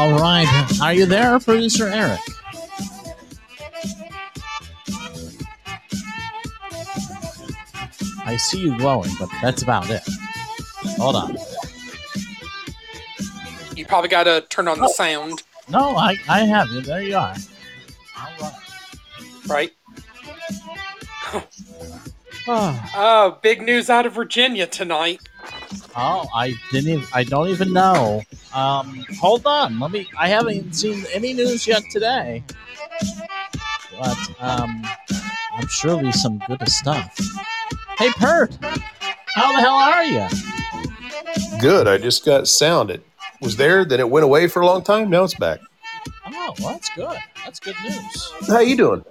All right. Are you there, producer Eric? I see you glowing, but that's about it. Hold on. You probably got to turn on the oh. sound, No, I, I have you. There you are. All right. right? Oh, Oh, big news out of Virginia tonight. Oh, I didn't. Even, I don't even know. Um, hold on. Let me. I haven't seen any news yet today, but um, I'm sure there'll some good stuff. Hey, Pert, how the hell are you? Good. I just got sound. It was there, then it went away for a long time. Now it's back. Oh, well, that's good. That's good news. How you doing?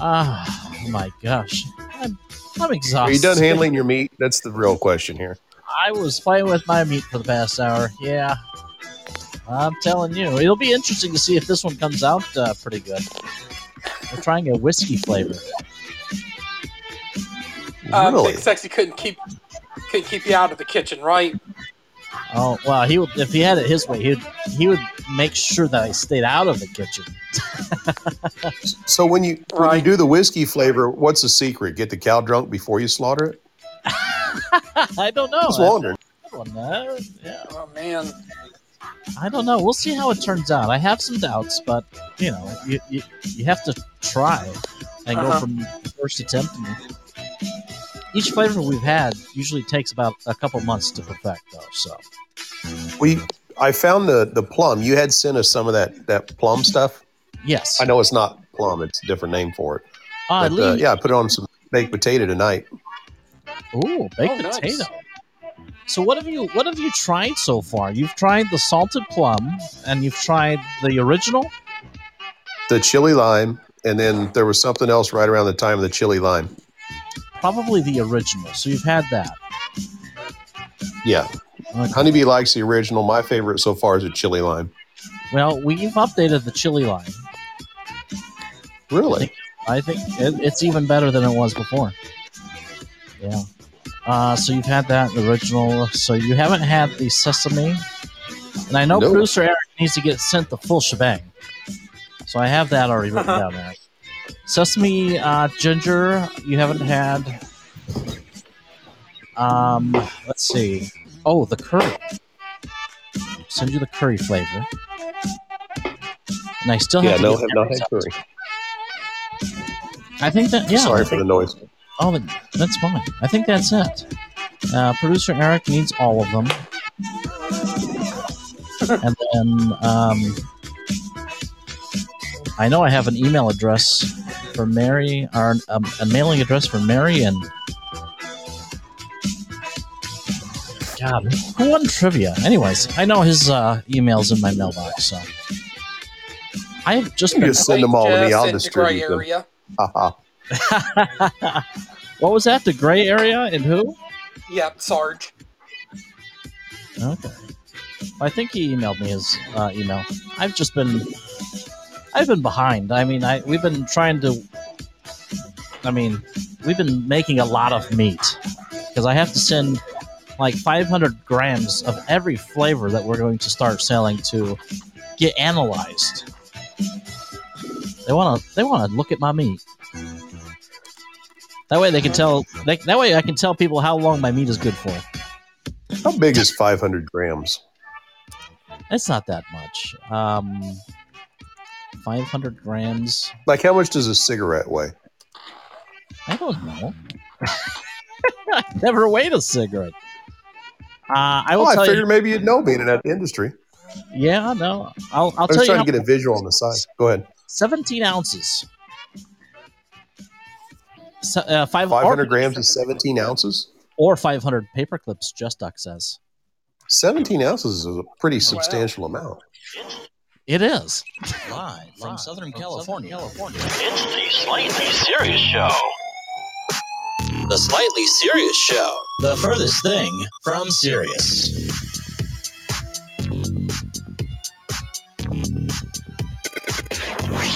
Ah, oh my gosh, I'm, I'm Are exhausted. you done handling your meat? That's the real question here. I was playing with my meat for the past hour. Yeah, I'm telling you, it'll be interesting to see if this one comes out uh, pretty good. We're trying a whiskey flavor. Uh, really? Big Sexy couldn't keep couldn't keep you out of the kitchen, right? Oh well, he would if he had it his way, he would he would make sure that I stayed out of the kitchen. So when you when you do the whiskey flavor, what's the secret? Get the cow drunk before you slaughter it. I don't know. Just wondering. I don't know. Yeah, Oh man, I don't know. We'll see how it turns out. I have some doubts, but you know, you you, you have to try and go Uh-huh. from first attempt. Each flavor we've had usually takes about a couple months to perfect, though. So We I found the the plum. You had sent us some of that that plum stuff. yes, I know it's not plum; it's a different name for it. Uh, But, uh, yeah, I put it on some baked potato tonight. Ooh, baked Oh, nice. potato. So what have you what have you tried so far? You've tried the salted plum, and you've tried the original. The chili lime, and then there was something else right around the time of the chili lime. Probably the original. So you've had that. Yeah, Okay. Honeybee likes the original. My favorite so far is the chili lime. Well, we've updated the chili lime. Really? I think it, it's even better than it was before. Yeah. Uh, so you've had that original. So you haven't had the sesame, and I know No. producer Eric needs to get sent the full shebang. So I have that already written down there. Sesame uh, ginger, you haven't had. Um, let's see. Oh, the curry. Send you the curry flavor. And I still have Yeah, to no, get have not had curry. I think that yeah. I Sorry for the noise. Oh, that- that's fine. I think that's it. Uh, Producer Eric needs all of them. and then um, I know I have an email address for Mary, or um, a mailing address for Mary and. God, who won trivia? Anyways, I know his uh, email's in my mailbox, so. I've just You been. just send them all to me. Just I'll the gray distribute them. area. What was that? The gray area and who? Yep, Sarge. Okay. I think he emailed me his uh, email. I've just been, I've been behind. I mean, I we've been trying to. I mean, we've been making a lot of meat because I have to send like 500 grams of every flavor that we're going to start selling to get analyzed. They want to. They want to look at my meat. That way they can tell. They, that way I can tell people how long my meat is good for. How big is 500 grams? It's not that much. Um, 500 grams. Like, how much does a cigarette weigh? I don't know. I never weighed a cigarette. Uh, I will Well, I tell figured you. maybe you'd know being in that industry. Yeah, no. I'll, I'll I tell was you. trying to get a visual on the size. Go ahead. 17 ounces. So, uh, five, 500 or, grams is 17 ounces. or 500 paper clips, Just Duck says. 17 ounces is a pretty substantial amount. It is. Live from Live Southern from California. California. It's the Slightly Serious Show. The Slightly Serious Show. The furthest thing from serious.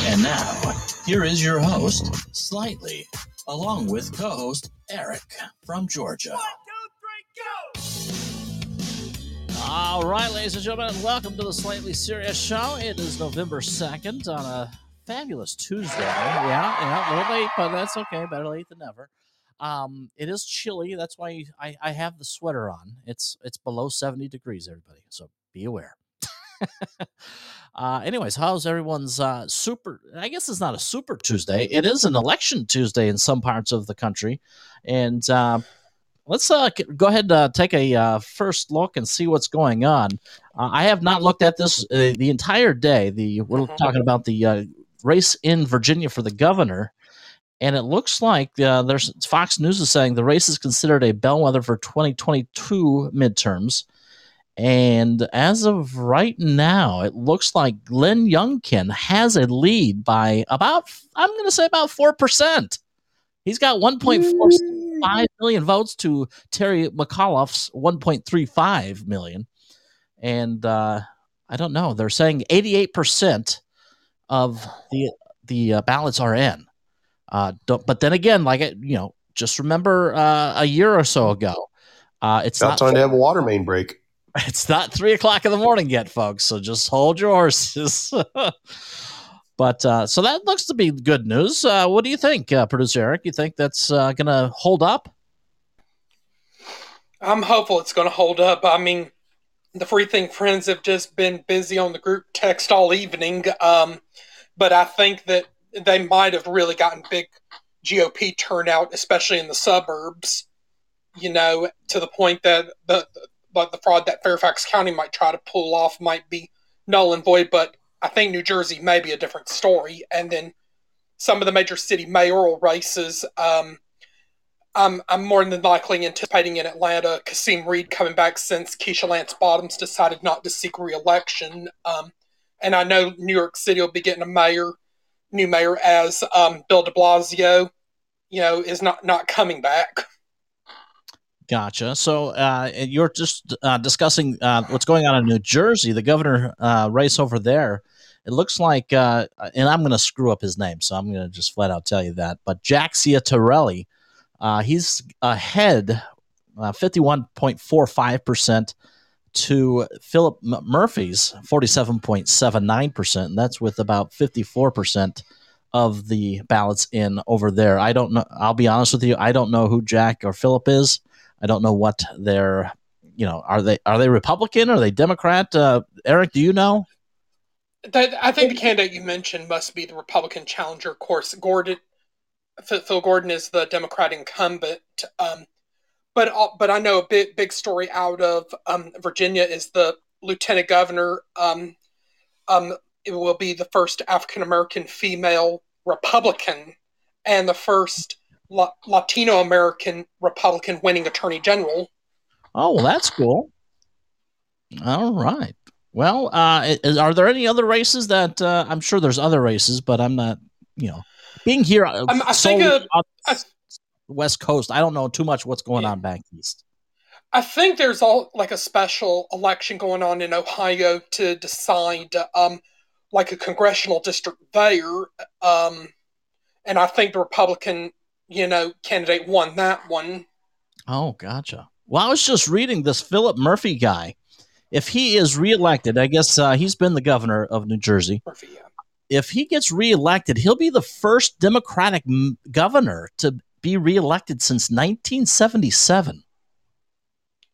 And now, here is your host, Slightly, along with co host Eric from Georgia. One, two, three, go! All right, ladies and gentlemen, welcome to the Slightly Serious Show. It is November 2nd on a fabulous Tuesday. Yeah, yeah, a little late, but that's okay. Better late than never. Um, it is chilly. That's why I, I have the sweater on. It's it's below 70 degrees, everybody. So be aware. uh, anyways, how's everyone's uh, super? I guess it's not a super Tuesday. It is an election Tuesday in some parts of the country, and uh, let's uh, go ahead and uh, take a uh, first look and see what's going on. Uh, I have not looked at this uh, the entire day. The we're Mhm. talking about the uh, race in Virginia for the governor, and it looks like uh, there's Fox News is saying the race is considered a bellwether for 2022 midterms. And as of right now, it looks like Glenn Youngkin has a lead by about, I'm going to say about 4%. He's got 1.45 million votes to Terry McAuliffe's 1.35 million. And uh, I don't know. They're saying 88% of the the uh, ballots are in. Uh, don't, but then again, like it, you know, just remember uh, a year or so ago, uh, it's About not time to have a water main break. It's not three o'clock in the morning yet, folks. So just hold your horses. but uh, so that looks to be good news. Uh, what do you think, uh, producer Eric? You think that's uh, going to hold up? I'm hopeful it's going to hold up. I mean, the Free Think Friends have just been busy on the group text all evening. Um, but I think that they might have really gotten big GOP turnout, especially in the suburbs. You know, to the point that the the, the fraud that Fairfax County might try to pull off might be null and void. But I think New Jersey may be a different story. And then some of the major city mayoral races. Um, I'm, I'm more than likely anticipating in Atlanta Kasim Reed coming back since Keisha Lance Bottoms decided not to seek re-election. Um, and I know New York City will be getting a mayor, new mayor, as um, Bill De Blasio, you know, is not not coming back. Gotcha. So uh, you're just uh, discussing uh, what's going on in New Jersey, the governor uh, race over there. It looks like, uh, and I'm going to screw up his name, so I'm going to just flat out tell you that. But Jack Ciattarelli, uh, he's ahead, uh, 51.45% to Philip M- Murphy's 47.79%, and that's with about 54% of the ballots in over there. I don't know. I'll be honest with you. I don't know who Jack or Philip is. I don't know what they're, you know, are they are they Republican? Are they Democrat? Uh, Eric, do you know? I think the candidate you mentioned must be the Republican challenger. Of course, Gordon, Phil Gordon is the Democrat incumbent. Um, but but I know a big big story out of um, Virginia is the lieutenant governor. Um, um, it will be the first African American female Republican and the first La- Latino American Republican winning attorney general. Oh, well, that's cool. All right. Well, uh, is, are there any other races that uh, I'm sure there's other races, but I'm not, you know, being here uh, Um, I think, uh, I- West Coast, I don't know too much what's going Yeah. on back east. I think there's all like a special election going on in Ohio to decide um like a congressional district there. Um and I think the Republican, you know, candidate won that one. Oh, gotcha. Well, I was just reading this Philip Murphy guy. If he is reelected, I guess uh, he's been the governor of New Jersey. Murphy, yeah. If he gets reelected, he'll be the first Democratic m- governor to be reelected since 1977.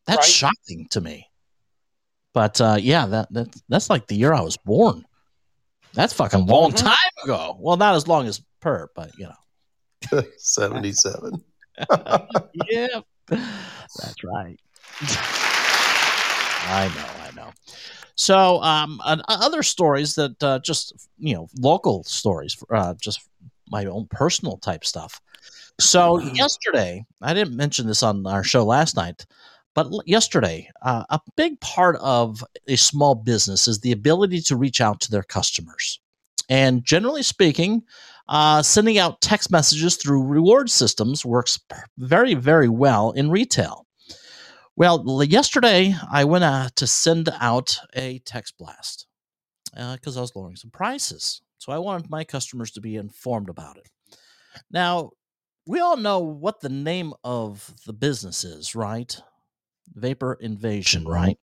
That's Right. shocking to me. But uh, yeah, that, that that's like the year I was born. That's fucking long Mhm. time ago. Well, not as long as Per, but you know. 77. yeah, that's right. I know, I know. So, um, other stories that uh, just you know, local stories, uh, just my own personal type stuff. So yesterday, I didn't mention this on our show last night, but yesterday, uh, a big part of a small business is the ability to reach out to their customers. And generally speaking, uh, sending out text messages through reward systems works very, very well in retail. Well, yesterday I went uh, to send out a text blast because I was lowering some prices. So I wanted my customers to be informed about it. Now, we all know what the name of the business is, right? Vapor Invasion, right?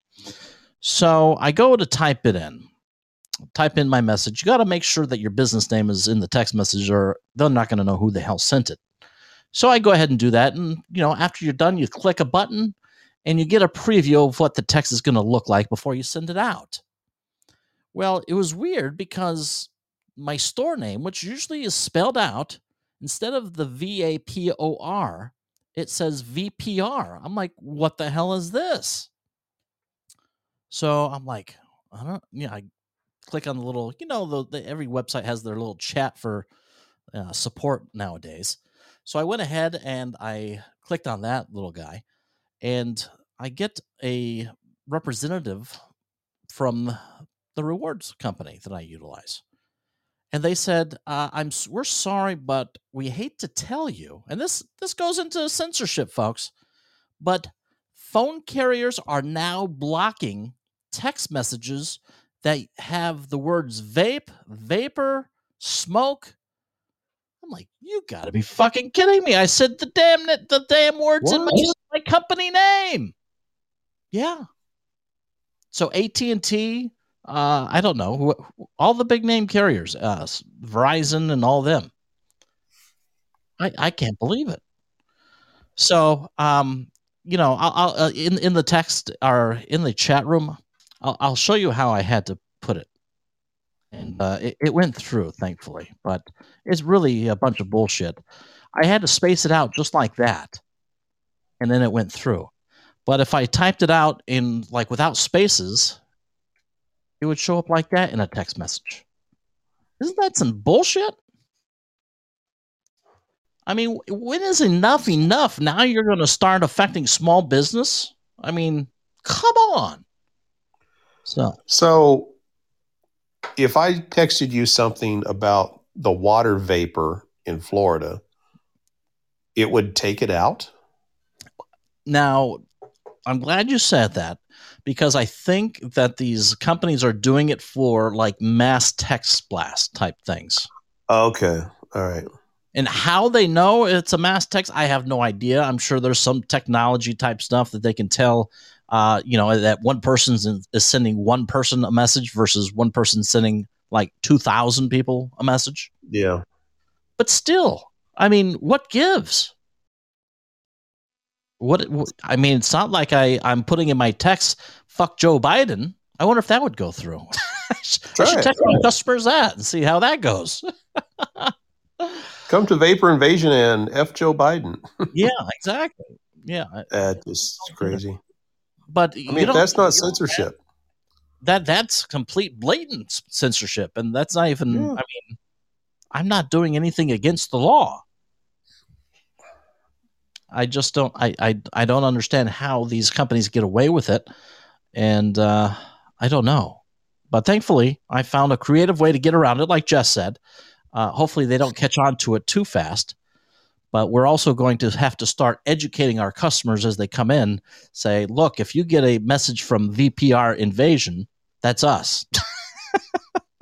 So I go to type it in, type in my message. You got to make sure that your business name is in the text message, or they're not going to know who the hell sent it. So I go ahead and do that. And, you know, after you're done, you click a button and you get a preview of what the text is going to look like before you send it out. Well, it was weird because my store name, which usually is spelled out, instead of the V A P O R, it says VPR. I'm like, what the hell is this? So I'm like, I don't, yeah, I click on the little, you know, the, the every website has their little chat for uh, support nowadays. So I went ahead and I clicked on that little guy, and I get a representative from the rewards company that I utilize. And they said, uh, "I'm we're sorry, but we hate to tell you." And this this goes into censorship, folks. But phone carriers are now blocking text messages that have the words vape, vapor, smoke. I'm like, you got to be fucking kidding me! I said the damn the damn words in my, my company name. Yeah. So AT and T, uh, I don't know, all the big name carriers, uh, Verizon and all them. I I can't believe it. So, um, you know, I'll, I'll uh, in in the text or in the chat room, I'll, I'll show you how I had to put it, and uh, it, it went through, thankfully. But it's really a bunch of bullshit. I had to space it out just like that, and then it went through. But if I typed it out in like without spaces, it would show up like that in a text message. Isn't that some bullshit? I mean, when is enough enough? Now you're going to start affecting small business? I mean, come on. So, So, if I texted you something about the water vapor in Florida, it would take it out. Now, I'm glad you said that because I think that these companies are doing it for like mass text blast type things. Okay. All right. And how they know it's a mass text, I have no idea. I'm sure there's some technology type stuff that they can tell, uh, you know, that one person is sending one person a message versus one person sending like 2,000 people a message. Yeah. But still, I mean, what gives? What, I mean, it's not like I I'm putting in my text "fuck Joe Biden." I wonder if that would go through. I should I Try should it, text my customers that and see how that goes. Come to Vapor Invasion and F Joe Biden. yeah, exactly. Yeah, That is crazy. But I mean, that's not censorship. that that's complete blatant censorship, and that's not even. Yeah. I mean, I'm not doing anything against the law. I just don't. I I I don't understand how these companies get away with it, and uh, I don't know. But thankfully, I found a creative way to get around it. Like Jess said, uh, hopefully they don't catch on to it too fast. But we're also going to have to start educating our customers as they come in. Say, look, if you get a message from VPR Invasion, that's us.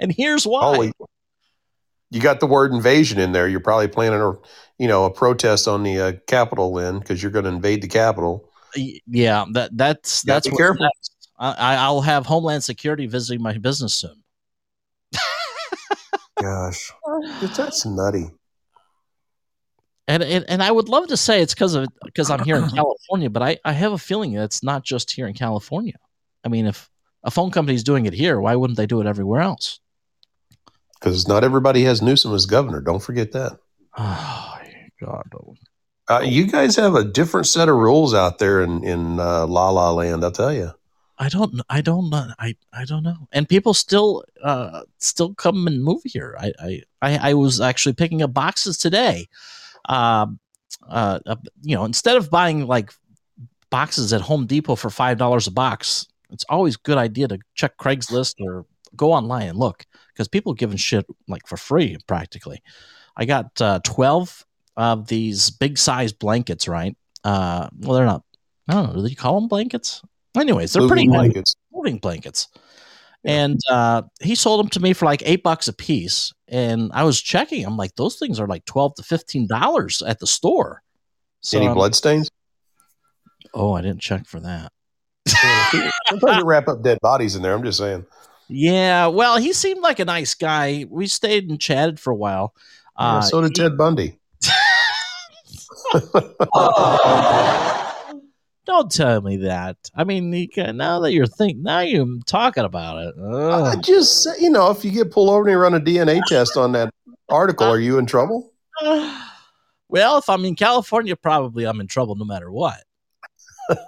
and here's why. Oh, you- got the word invasion in there. You're probably planning a, you know, a protest on the uh, Capitol then because you're going to invade the Capitol. Yeah, that that's that's be careful. next. I, I'll have Homeland Security visiting my business soon. Gosh, that's nutty. And, and and I would love to say it's because of because I'm here in California, but I, I have a feeling it's not just here in California. I mean, if a phone company's doing it here, why wouldn't they do it everywhere else? Because not everybody has Newsom as governor. Don't forget that. Oh God! Uh, you guys have a different set of rules out there in in uh, La La Land. I'll tell you. I don't I don't know I I don't know. And people still uh still come and move here. I I I, I was actually picking up boxes today. Um uh, uh you know, instead of buying like boxes at Home Depot for five dollars a box, it's always a good idea to check Craigslist or go online and look because people are giving shit like for free practically. I got uh, twelve of these big size blankets, right? Uh, well, they're not. I don't know. Do you call them blankets? Anyways, they're pretty Moving heavy blankets. moving blankets. Yeah. And uh, he sold them to me for like eight bucks a piece. And I was checking. I'm like, those things are like twelve to fifteen dollars at the store. So Any bloodstains? Oh, I didn't check for that. Sometimes they wrap up dead bodies in there. I'm just saying. Yeah, well, he seemed like a nice guy. We stayed and chatted for a while. Yeah, Uh, so did Ted Bundy. don't tell me that. I mean, you can- now that you're thinking, now you're talking about it. I just say, you know, if you get pulled over and you run a DNA test on that article, are you in trouble? well, if I'm in California, probably I'm in trouble no matter what.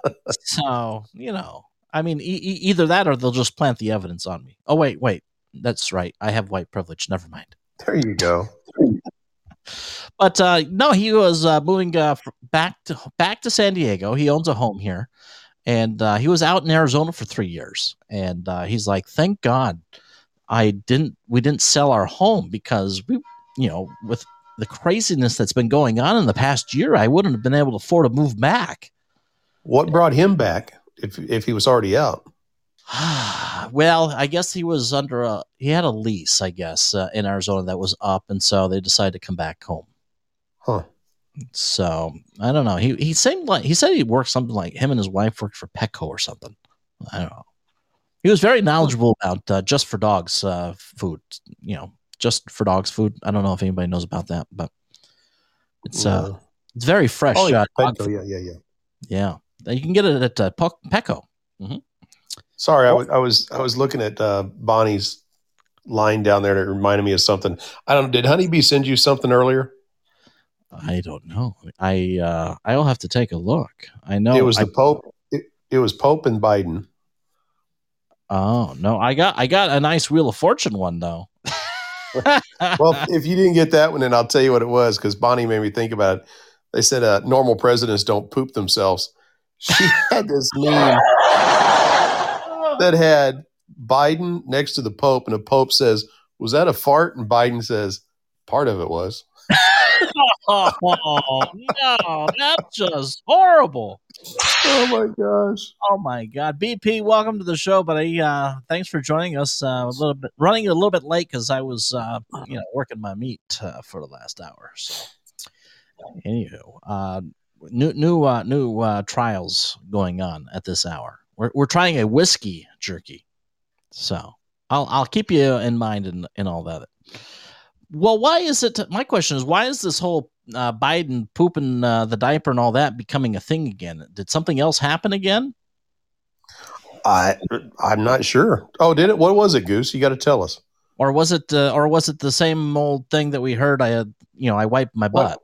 so, you know, I mean, e- either that or they'll just plant the evidence on me. Oh, wait, wait. That's right. I have white privilege. Never mind. There you go. But uh, no, he was uh, moving uh, back to back to San Diego. He owns a home here, and uh, he was out in Arizona for three years. And uh, he's like, "Thank God, I didn't. We didn't sell our home because we, you know, with the craziness that's been going on in the past year, I wouldn't have been able to afford to move back." What brought him back if if he was already out? well, I guess he was under a he had a lease, I guess, uh, in Arizona that was up, and so they decided to come back home. Huh. So I don't know. He he seemed like he said he worked something like him and his wife worked for Petco or something. I don't know. He was very knowledgeable about uh, just for dogs uh, food. You know, just for dogs food. I don't know if anybody knows about that, but it's uh No. it's very fresh. oh, yeah, uh, Petco, yeah, yeah, yeah. yeah. You can get it at uh, Pe- Petco. Sorry, I was I was I was looking at uh, Bonnie's line down there And it reminded me of something. I don't. Did Honeybee send you something earlier? I don't know. I uh I'll have to take a look. I know it was I- the Pope. It, it was Pope and Biden. Oh no, I got I got a nice Wheel of Fortune one though. Well, if you didn't get that one, then I'll tell you what it was because Bonnie made me think about it. They said uh, normal presidents don't poop themselves. She had this meme that had Biden next to the Pope, and the Pope says, "Was that a fart?" And Biden says, "Part of it was." Oh no, that's just horrible. Oh my gosh! Oh my god, BP, welcome to the show, buddy. Uh, thanks for joining us. Uh, a little bit running a little bit late because I was, uh, you know, working my meat uh, for the last hour. So, anywho, uh, new new uh, new uh, trials going on at this hour. We're we're trying a whiskey jerky, so I'll I'll keep you in mind in in all that. Well, why is it? My question is, why is this whole uh, Biden pooping uh, the diaper and all that becoming a thing again? Did something else happen again? I I'm not sure. Oh, did it? What was it, Goose? You got to tell us. or was it uh, or was it the same old thing that we heard i had you know i wiped my butt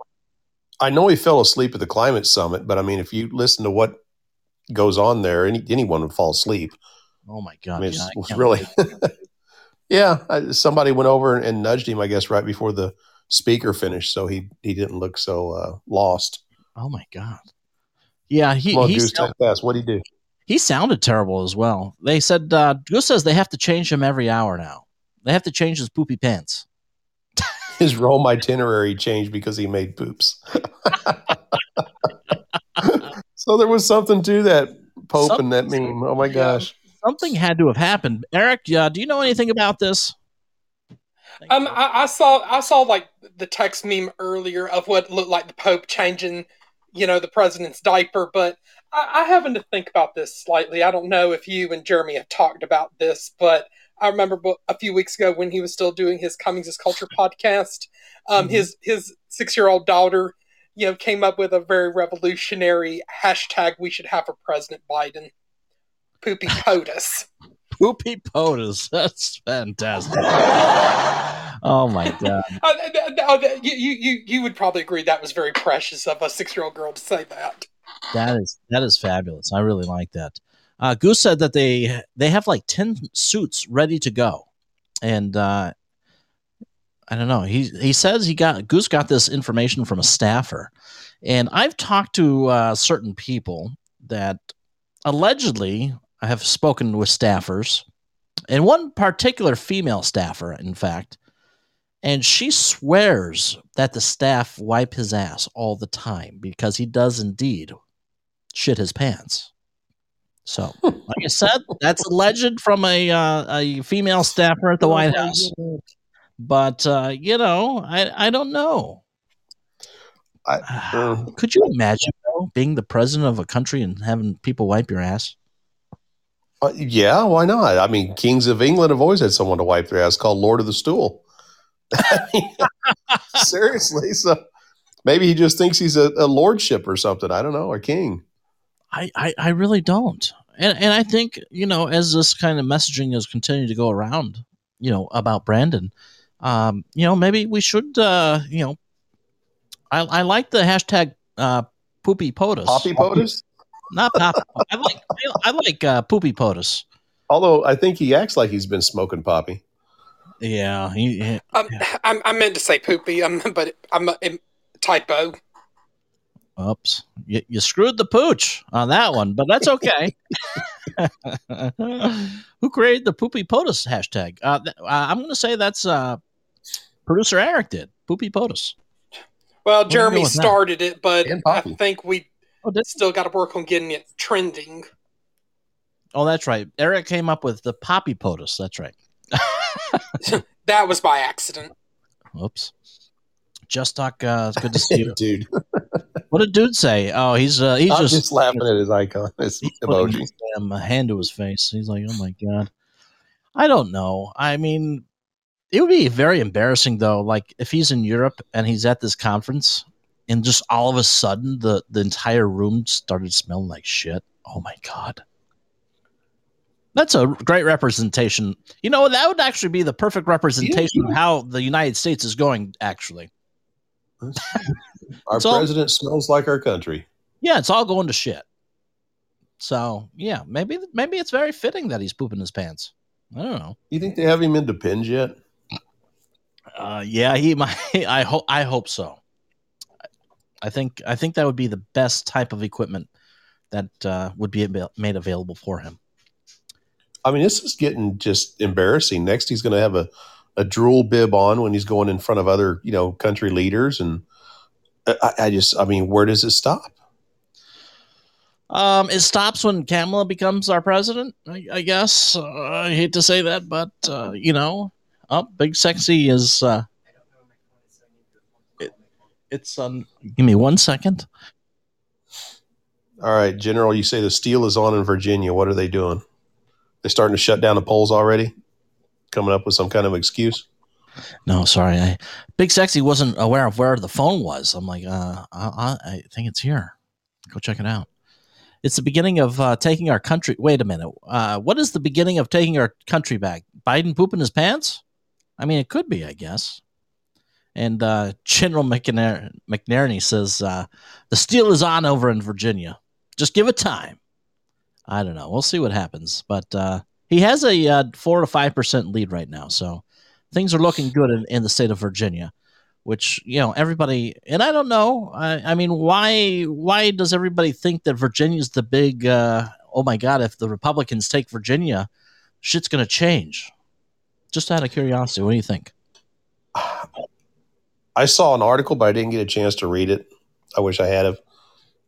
I know he fell asleep at the climate summit, but I mean, if you listen to what goes on there, any, anyone would fall asleep. oh my I god mean, yeah, it's, I it's really, yeah. I, somebody went over and nudged him, I guess, right before the speaker finished, so he he didn't look so uh, lost. oh my god yeah he Come on, he, Goose, sound- fast. What do he do? he sounded terrible as well they said uh goose says they have to change him every hour now they have to change his poopy pants His Rome itinerary changed because he made poops. so there was something to that Pope and that meme. Oh my gosh. Something had to have happened eric uh, do you know anything about this Thank Um. I, I saw I saw like the text meme earlier of what looked like the Pope changing, you know, the president's diaper. But I, I happen to think about this slightly. I don't know if you and Jeremy have talked about this, but I remember a few weeks ago when he was still doing his Cummings is Culture podcast. Um, Mhm. his his six year old daughter, you know, came up with a very revolutionary hashtag. We should have a President Biden. Poopy POTUS. poopy POTUS that's fantastic oh my god Uh, uh, you, you, you, you would probably agree that was very precious of a six year old girl to say that. That is that is fabulous. I really like that. Uh, Goose said that they they have like ten suits ready to go, and uh, I don't know. He he says he got Goose got this information from a staffer, and I've talked to uh, certain people that allegedly I have spoken with staffers, and one particular female staffer, in fact, and she swears that the staff wipe his ass all the time because he does indeed shit his pants. So, like I said, that's a legend from a uh, a female staffer at the White House. But uh, you know, I I don't know. I- uh. Could you imagine though being the president of a country and having people wipe your ass? Uh, yeah, why not? I mean, kings of England have always had someone to wipe their ass called Lord of the Stool. Seriously, so maybe he just thinks he's a, a lordship or something. I don't know, a king. I, I, I really don't. And and I think, you know, as this kind of messaging is continuing to go around, you know, about Brandon, um, you know, maybe we should uh, you know I, I like the hashtag uh poopy POTUS. Poppy POTUS? Not pop. I like I like uh, poopy POTUS. Although I think he acts like he's been smoking poppy. Yeah, he, he- Um, I, I meant to say poopy, um, but I'm a, a typo. oops, you, you screwed the pooch on that one, but that's okay. Who created the poopy POTUS hashtag? Uh, th- uh, I'm going to say that's uh, producer Eric did. Poopy POTUS. Well, do Jeremy with that? started it, but I think we Oh, did- still got to work on getting it trending. oh, that's right. Eric came up with the poppy POTUS. That's right. That was by accident. Oops. Just talk. Uh, it's good to see you. Dude, What did dude say? Oh, he's uh, he's I'm just, just, laughing at his icon, his he's emoji. his damn hand to his face. He's like, oh my god. I don't know. I mean, it would be very embarrassing though. Like if he's in Europe and he's at this conference, and just all of a sudden the the entire room started smelling like shit. Oh my god. That's a great representation. You know, that would actually be the perfect representation of how the United States is going. Actually, Our all- president smells like our country. yeah, it's all going to shit. So yeah, maybe maybe it's very fitting that he's pooping his pants. I don't know. You think they have him into pins yet? Uh, yeah, he might. I hope. I hope so. I think. I think that would be the best type of equipment that uh, would be made available for him. I mean, this is getting just embarrassing. Next, he's going to have a, a drool bib on when he's going in front of other, you know, country leaders. And I, I just, I mean, where does it stop? Um, it stops when Kamala becomes our president. I, I guess. Uh, I hate to say that, but uh, you know, oh, Big Sexy is. Uh, it's on. Give me one second. All right, General, you say the steal is on in Virginia. What are they doing? They're starting to shut down the polls already? Coming up with some kind of excuse? No, sorry. I, Big Sexy wasn't aware of where the phone was. I'm like, uh, I, I I think it's here. Go check it out. It's the beginning of uh, taking our country. Wait a minute. Uh, what is the beginning of taking our country back? Biden pooping his pants? I mean, it could be, I guess. And uh, General McNair- McNerney says uh, the steal is on over in Virginia. Just give it time. I don't know. We'll see what happens. But uh, he has a uh, four to five percent lead right now, so things are looking good in, in the state of Virginia. Which you know everybody, and I don't know. I, I mean, why why does everybody think that Virginia's the big? Uh, oh my God! If the Republicans take Virginia, shit's going to change. Just out of curiosity, what do you think? I saw an article, but I didn't get a chance to read it. I wish I had have.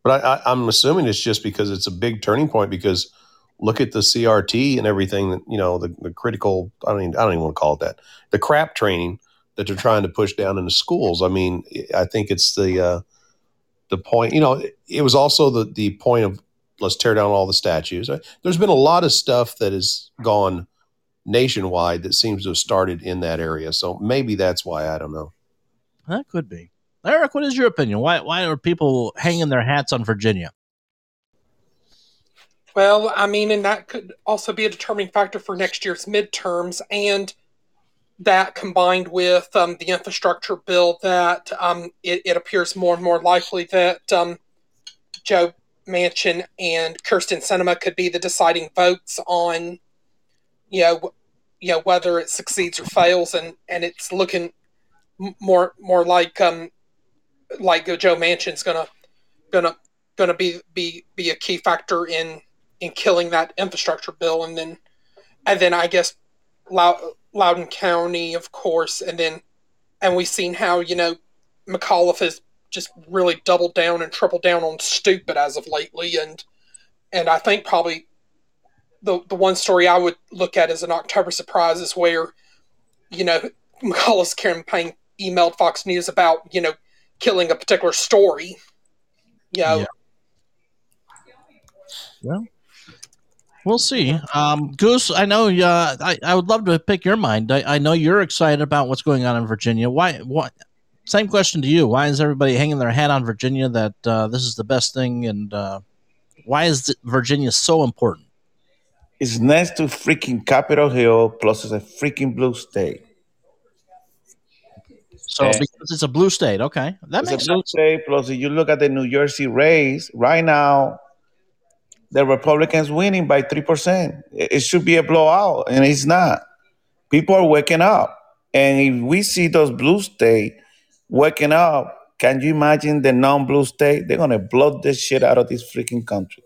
But I, I, I'm assuming it's just because it's a big turning point. Because look at the CRT and everything. that You know, the, the critical. I don't. Even, I don't even want to call it that. The crap training that they're trying to push down into schools. I mean, I think it's the uh, the point. You know, it, was also the the point of let's tear down all the statues. There's been a lot of stuff that has gone nationwide that seems to have started in that area. So maybe that's why. I don't know. That could be. Eric, what is your opinion? Why why are people hanging their hats on Virginia? Well, I mean, and that could also be a determining factor for next year's midterms, and that combined with um, the infrastructure bill, that um, it, it appears more and more likely that um, Joe Manchin and Kyrsten Sinema could be the deciding votes on, you know, you know whether it succeeds or fails, and and it's looking more more like um like Joe Manchin's gonna gonna gonna be be be a key factor in in killing that infrastructure bill, and then and then I guess Lou- Loudoun County, of course, and then and we've seen how you know McAuliffe has just really doubled down and tripled down on stupid as of lately, and and I think probably the the one story I would look at as an October surprise is where you know McAuliffe's campaign emailed Fox News about you know killing a particular story. You know, Yeah. We'll see. Um, Goose, I know. Uh, I I would love to pick your mind. I, I know you're excited about what's going on in Virginia. Why? What? Same question to you. Why is everybody hanging their hat on Virginia that uh, this is the best thing, and uh, why is Virginia so important? It's next to freaking Capitol Hill, plus it's a freaking blue state. So Yeah. because it's a blue state, okay, that makes a blue sense. state. Plus, if you look at the New Jersey race right now, the Republicans winning by three percent. It should be a blowout, and it's not. People are waking up, and if we see those blue state waking up, can you imagine the non-blue state? They're gonna blow this shit out of this freaking country.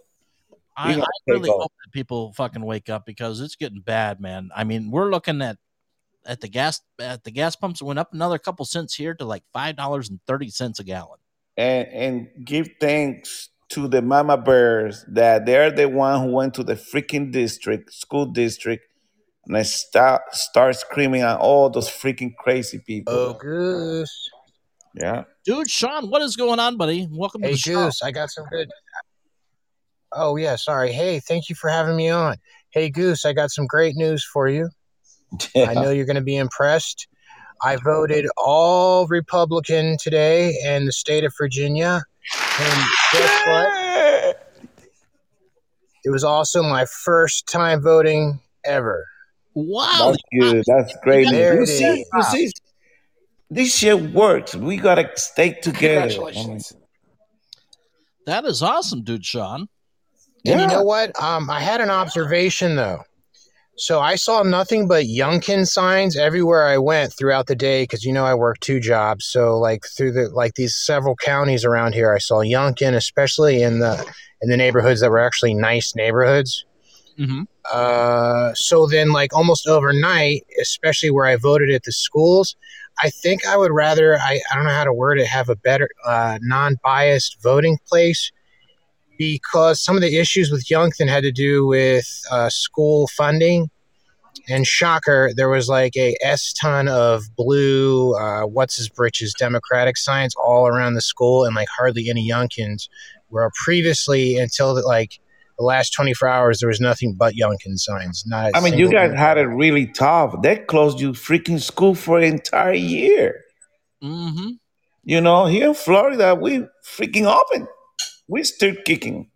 I, I really hope that people fucking wake up because it's getting bad, man. I mean, we're looking at at the gas at the gas pumps went up another couple cents here to like five dollars and thirty cents a gallon. and and give thanks to the mama bears that they're the one who went to the freaking district school district and I start start screaming at all those freaking crazy people. Oh, Goose. Yeah. Dude, Sean, what is going on, buddy? Welcome to Hey, the show. Goose. I got some good. Oh, yeah. Sorry. Hey, thank you for having me on. Hey, Goose. I got some great news for you. I know you're going to be impressed. I voted all Republican today in the state of Virginia. And guess what? It was also my first time voting ever. Wow, That's good. That's great. There You it see, is. you see, this shit works. We gotta stay together. Congratulations. that is awesome, dude, Sean. And you know what? Um, I had an observation though. So I saw nothing but Youngkin signs everywhere I went throughout the day because you know I work two jobs. So like through the like these several counties around here, I saw Youngkin, especially in the in the neighborhoods that were actually nice neighborhoods. Mm-hmm. Uh, so then, like almost overnight, especially where I voted at the schools, I think I would rather I, I don't know how to word it have a better uh, non-biased voting place because some of the issues with Youngkin had to do with uh, school funding. And shocker, there was like a s ton of blue, uh, what's his britches, Democratic signs all around the school, and like hardly any Youngkins. Where previously, until the, like the last 24 hours, there was nothing but Youngkin signs. Not a I mean, you single guys had it really tough. They closed you freaking school for an entire year. Mm-hmm. You know, here in Florida, we freaking open. We still kicking.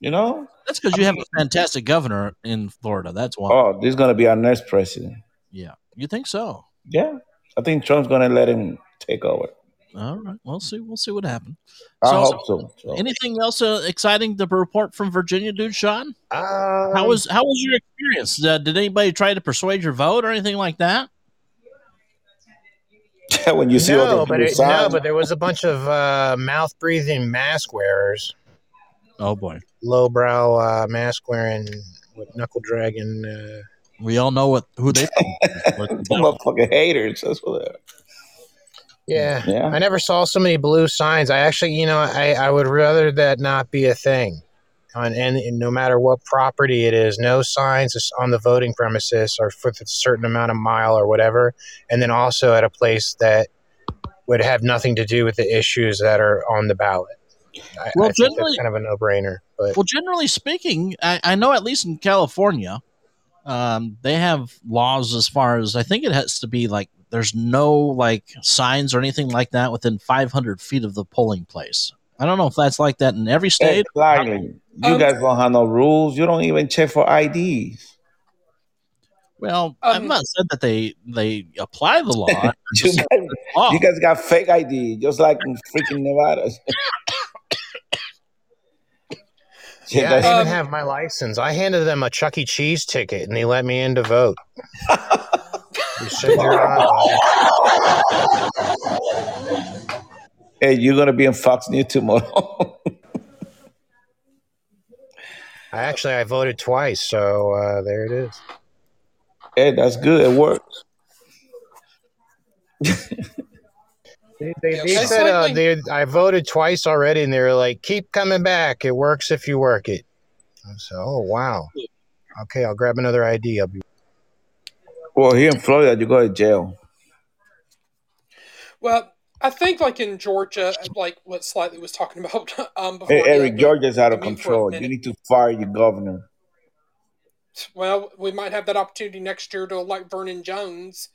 You know? That's because you have a fantastic governor in Florida. That's why. Oh, this is gonna be our next president. Yeah, you think so? Yeah. I think Trump's gonna let him take over. All right, we'll see. We'll see what happens. I So- hope so. so. Anything else uh, exciting to report from Virginia, dude, Sean? Um, How was how was your experience? Uh, did anybody try to persuade your vote or anything like that? when you see no, all the but it, no, but there was a bunch of uh, mouth breathing mask wearers, Oh boy, lowbrow uh, mask wearing, what knuckle dragon. Uh, we all know what who they. the motherfucking haters. That's what they are. yeah. Yeah. I never saw so many blue signs. I actually, you know, I, I would rather that not be a thing. On and, and no matter what property it is, no signs on the voting premises or for a certain amount of mile or whatever. And then also at a place that would have nothing to do with the issues that are on the ballot. I, Well, I think generally- that's kind of a no-brainer. But Well, generally speaking, I, I know at least in California, um, they have laws as far as I think it has to be like there's no like signs or anything like that within 500 feet of the polling place. I don't know if that's like that in every state. Exactly. You Um, guys don't have no rules. You don't even check for IDs. Well, I'm Um, not said that they they apply the law. You guys, saying it's law. you guys got fake ID, just like in freaking Nevada. yeah, I didn't Um, even have my license. I handed them a Chuck E. Cheese ticket, and they let me in to vote. You said you're on. hey, you're gonna be in Fox News tomorrow. I actually I voted twice, so uh, there it is. hey, that's good. It works. They, they, they said uh, they, I voted twice already, and they were like, "Keep coming back. It works if you work it." I said, "Oh wow, okay, I'll grab another ID. I'll be." Well, here in Florida, you go to jail. Well, I think like in Georgia, like what Slightly was talking about um, before. Hey, Eric, Georgia's out of the mute for a control. You need to fire your governor. well, we might have that opportunity next year to elect Vernon Jones,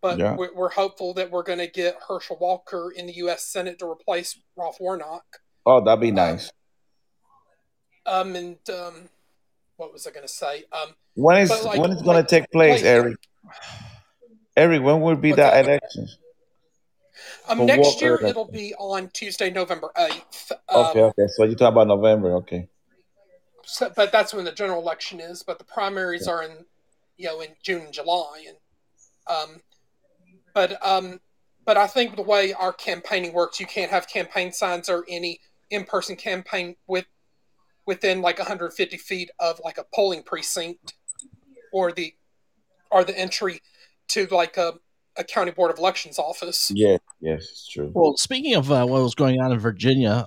but Yeah. we're, hopeful that we're going to get Herschel Walker in the U.S. Senate to replace Ralph Warnock. Oh, that'd be nice. Um, and um, what was I going to say? Um, When is like- when is going like- to take place, like- Eric? Eric, when will be that that? Um, next year it'll be on Tuesday, November eighth. Um, Okay, okay. So you talk about November, okay? So, but that's when the general election is. But the primaries are in, you know, in June and July, and um, but um, but I think the way our campaigning works, you can't have campaign signs or any in-person campaign with within like 150 feet of like a polling precinct or the or the entry to like a, a county board of elections office. Yes, yes, it's true. Well, speaking of uh, what was going on in Virginia,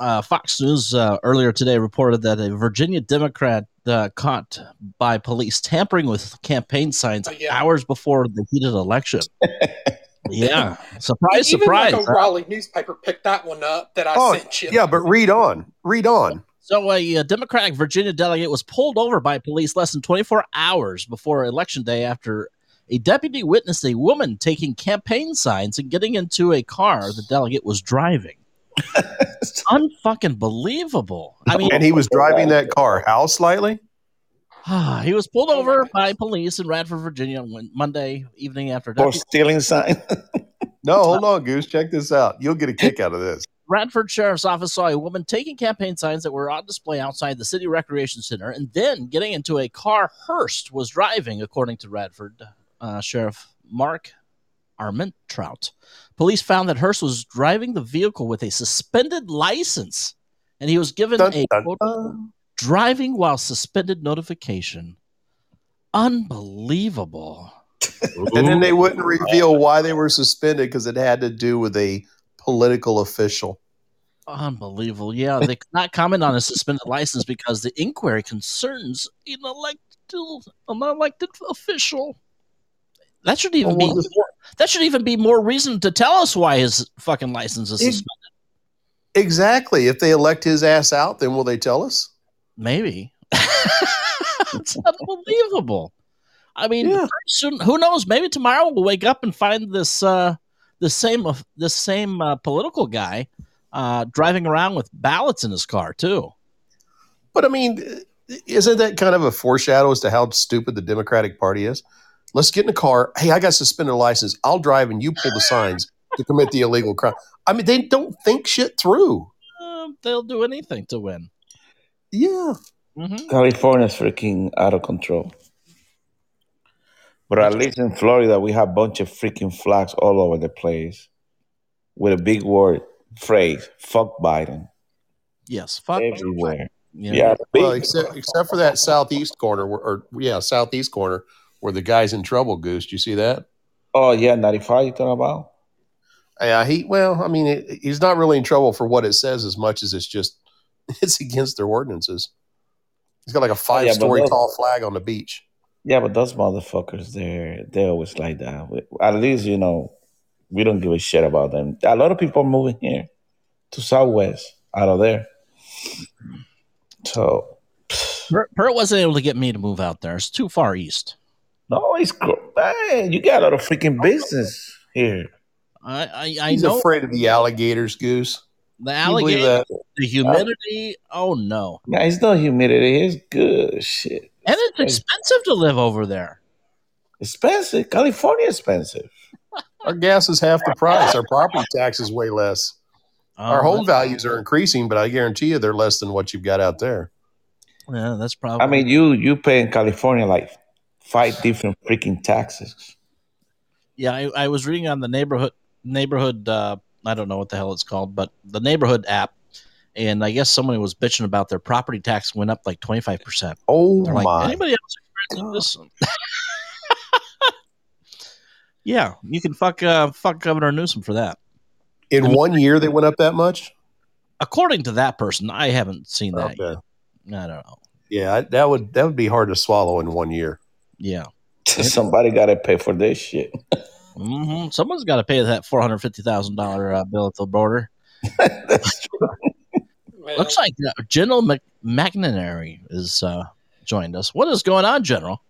uh, Fox News uh, earlier today reported that a Virginia Democrat uh, caught by police tampering with campaign signs Oh, yeah. hours before the heated election. yeah, surprise, Even surprise. like a huh? Raleigh newspaper picked that one up that I Oh, sent you. yeah, but read on. Read on. So, a, uh Democratic Virginia delegate was pulled over by police less than 24 hours before Election Day after a deputy witnessed a woman taking campaign signs and getting into a car the delegate was driving. Unfucking believable. I mean, And he was driving that car how slightly? Ah, he was pulled over by police in Radford, Virginia, on Monday evening after For stealing sign. No, hold on, Goose. Check this out. You'll get a kick out of this. Radford Sheriff's Office saw a woman taking campaign signs that were on display outside the city recreation center and then getting into a car Hurst was driving, according to Radford uh, Sheriff Mark Armentrout. Police found that Hurst was driving the vehicle with a suspended license, and he was given Dun, a dun, quote, dun. driving while suspended notification. Unbelievable. And then they wouldn't reveal why they were suspended because it had to do with a political official. Unbelievable. Yeah, they could not comment on a suspended license because the inquiry concerns an elected, an elected official. That should even Well, be well, this- more, that should even be more reason to tell us why his fucking license is suspended. Exactly. If they elect his ass out, then will they tell us? Maybe. it's unbelievable. I mean, Yeah. soon, who knows? Maybe tomorrow we'll wake up and find this uh, the same of this same uh, political guy uh, driving around with ballots in his car too. But I mean, isn't that kind of a foreshadow as to how stupid the Democratic Party is? Let's get in a car. Hey, I got suspended license. I'll drive and you pull the signs to commit the illegal crime. I mean, they don't think shit through. Uh, they'll do anything to win. Yeah. hmm California's freaking out of control. But at least in Florida, we have a bunch of freaking flags all over the place with a big word phrase, fuck Biden, Yes, fuck. everywhere. Yeah. Yeah, Well, except except for that southeast corner, where, or yeah, southeast corner where the guy's in trouble. Goose, do you see that? oh yeah, 95 you talking about? Yeah, he. Well, I mean, it, he's not really in trouble for what it says as much as it's just it's against their ordinances. He's got like a Oh, yeah, five-story those- tall flag on the beach. Yeah, but those motherfuckers, they're they're always like that. At least you know we don't give a shit about them. A lot of people are moving here to Southwest out of there. So Pert, Pert wasn't able to get me to move out there. It's too far east. No, he's cool. Man, you got a lot of freaking business here. I I, I He's know afraid of the alligators, Goose. the Can alligator, the humidity. Oh no, Yeah, it's not humidity. It's good shit. and it's expensive to live over there. Expensive. California expensive. Our gas is half the price. Our property tax is way less. Oh, Our Oh, home values are increasing, but I guarantee you they're less than what you've got out there. Yeah, that's probably. I mean, you you pay in California like five different freaking taxes. yeah, I, I was reading on the neighborhood neighborhood. Uh, I don't know what the hell it's called, but the neighborhood app, and I guess somebody was bitching about their property tax went up like twenty five percent. Oh They're like, my! anybody else experiencing this? yeah, you can fuck uh, fuck Governor Newsom for that. In one year, they went up that much. According to that person, I haven't seen that. Okay. I don't know. Yeah, that would that would be hard to swallow in one year. Yeah, Somebody got to pay for this shit. hmm someone's got to pay that four hundred fifty thousand dollar uh, bill at the border. That's true. Well, Looks like uh, General Mc- McInerney is uh, joined us. What is going on, General?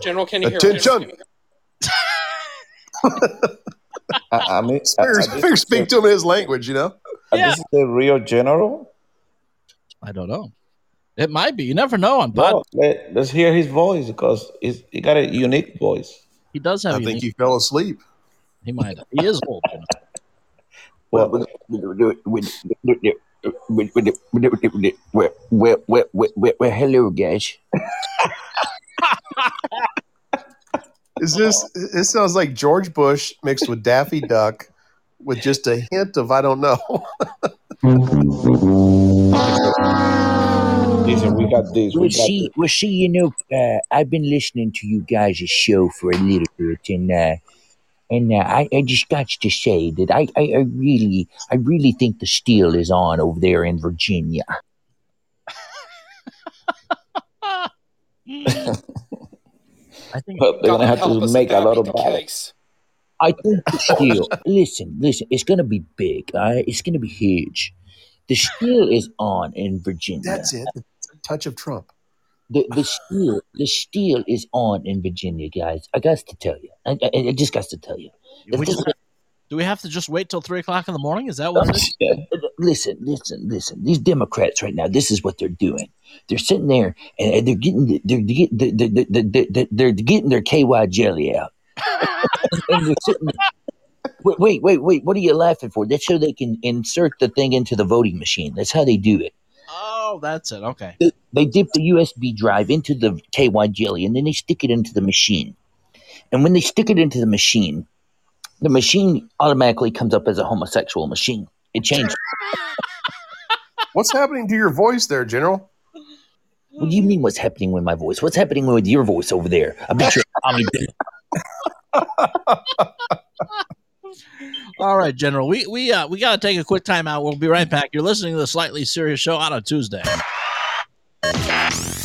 General, can you hear Attention. me? I, I mean, I- Figure, I- figure speak to him in his language, you know? Uh, This is the real general. I don't know. It might be. You never know on pod. Well, let, us hear his voice because he's, he got a unique voice. He does have. I unique- think he fell asleep. he might. He is old. you know. Well, well, hello, guys. Is this? It sounds like George Bush mixed with Daffy Duck, with just a hint of I don't know. listen, we got this. We Well, got see, this. well, see, you know, uh, I've been listening to you guys' show for a little bit, and uh, and uh, I, I just got to say that I, I, I really, I really think the steal is on over there in Virginia. I think. But they're gonna have to make a lot of the battles. case. I think the steal. listen, listen. It's gonna be big. All right, it's gonna be huge. The steal is on in Virginia. That's it. It's a touch of Trump. The the steal the steal is on in Virginia, guys. I got to tell you. I, I, I just got to tell you. we just- just- do we have to just wait till three o'clock in the morning? Is that what it is? Yeah. listen, listen, listen. These Democrats right now, this is what they're doing. They're sitting there and they're getting they're getting they're, they're, they're, they're, they're getting their KY jelly out. and they're sitting Wait, wait, wait, wait. What are you laughing for? That's so they can insert the thing into the voting machine. That's how they do it. Oh, that's it. Okay. They, they dip the USB drive into the KY jelly and then they stick it into the machine. And when they stick it into the machine, the machine automatically comes up as a homosexual machine. It changes. What's happening to your voice there, General? What do you mean? What's happening with my voice? What's happening with your voice over there? I bet you're Tommy. All right, General. We we uh we gotta take a quick time out. We'll be right back. You're listening to the Slightly Serious Show on a Tuesday.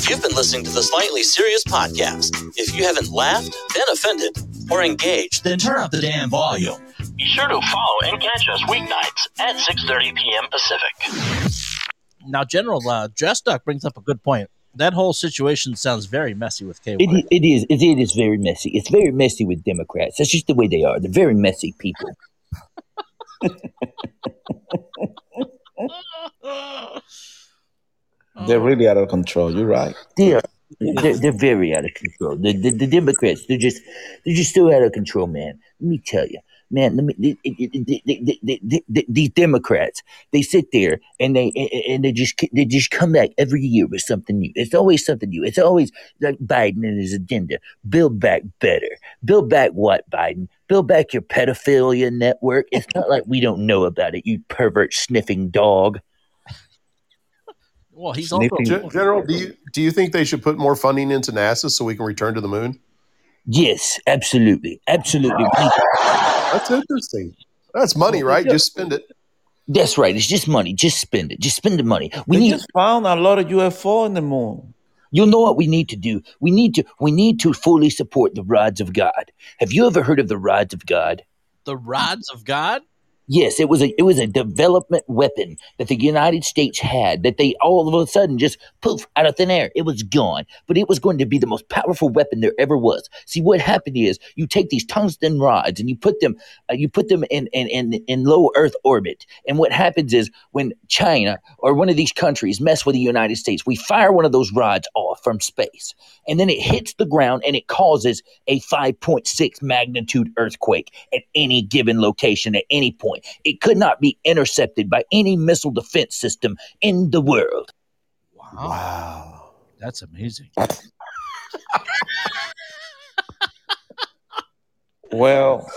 You've been listening to the Slightly Serious Podcast. If you haven't laughed, been offended, or engaged, then turn up the damn volume. Be sure to follow and catch us weeknights at 6.30 p.m. Pacific. Now, General uh, Dress Duck brings up a good point. That whole situation sounds very messy with KY. It, it is. It, it is very messy. It's very messy with Democrats. That's just the way they are. They're very messy people. They're really out of control. You're right. They are. They're, they're very out of control. The, the, the Democrats, they're just, they're just so out of control, man. Let me tell you, man. Let me. The, the, the, the, the, the, these Democrats, they sit there and they and they just they just come back every year with something new. It's always something new. It's always like Biden and his agenda. Build back better. Build back what, Biden? Build back your pedophilia network. It's not like we don't know about it, you pervert sniffing dog. well, he's also Sniffing. Gen- General, do you do you think they should put more funding into NASA so we can return to the moon? Yes, absolutely, absolutely. That's interesting. That's money, right? Just spend it. That's right. It's just money. Just spend it. Just spend the money. We They need. just found a lot of UFO in the moon. You'll know what we need to do. We need to. We need to fully support the rods of God. Have you ever heard of the rods of God? the rods of God. Yes, it was a it was a development weapon that the United States had that they all of a sudden just poof out of thin air. It was gone, but it was going to be the most powerful weapon there ever was. See, what happened is you take these tungsten rods and you put them uh, you put them in, in in in low Earth orbit, and what happens is when China or one of these countries mess with the United States, we fire one of those rods off from space, and then it hits the ground and it causes a 5.6 magnitude earthquake at any given location at any point. It could not be intercepted by any missile defense system in the world. Wow, Wow. that's amazing. Well,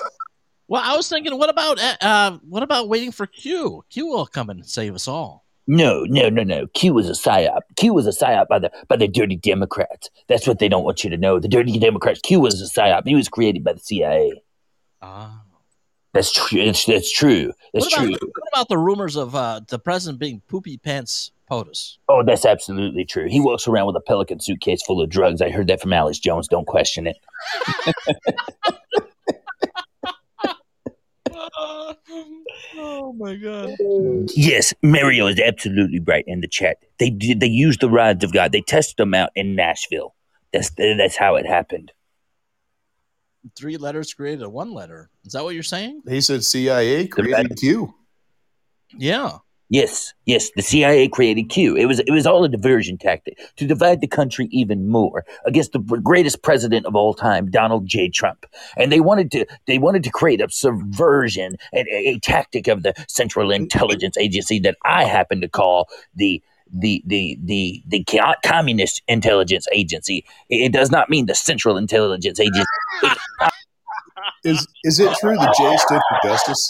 Well, I was thinking, what about uh, uh what about waiting for Q? Q will come and save us all. No, no, no, no. Q was a psyop. Q was a psyop by the by the dirty Democrats. That's what they don't want you to know. The dirty Democrats. Q was a psyop. He was created by the CIA. Ah. That's true. It's, that's true. That's What about, true. what about the rumors of uh, the president being poopy pants POTUS? Oh, that's absolutely true. He walks around with a pelican suitcase full of drugs. I heard that from Alex Jones. Don't question it. Oh my god. Yes, Mario is absolutely right in the chat. They did. They used the rods of God. They tested them out in Nashville. That's that's how it happened. Three letters created a one letter. Is that what you're saying? He said CIA created Q. Yeah. Yes, yes. The CIA created Q. It was it was all a diversion tactic to divide the country even more against the greatest president of all time, Donald J. Trump. And they wanted to they wanted to create a subversion, a, a tactic of the Central Intelligence Agency that I happen to call the the the the the co- communist intelligence agency. It, it does not mean the Central Intelligence Agency. Is is it true the J stood for justice?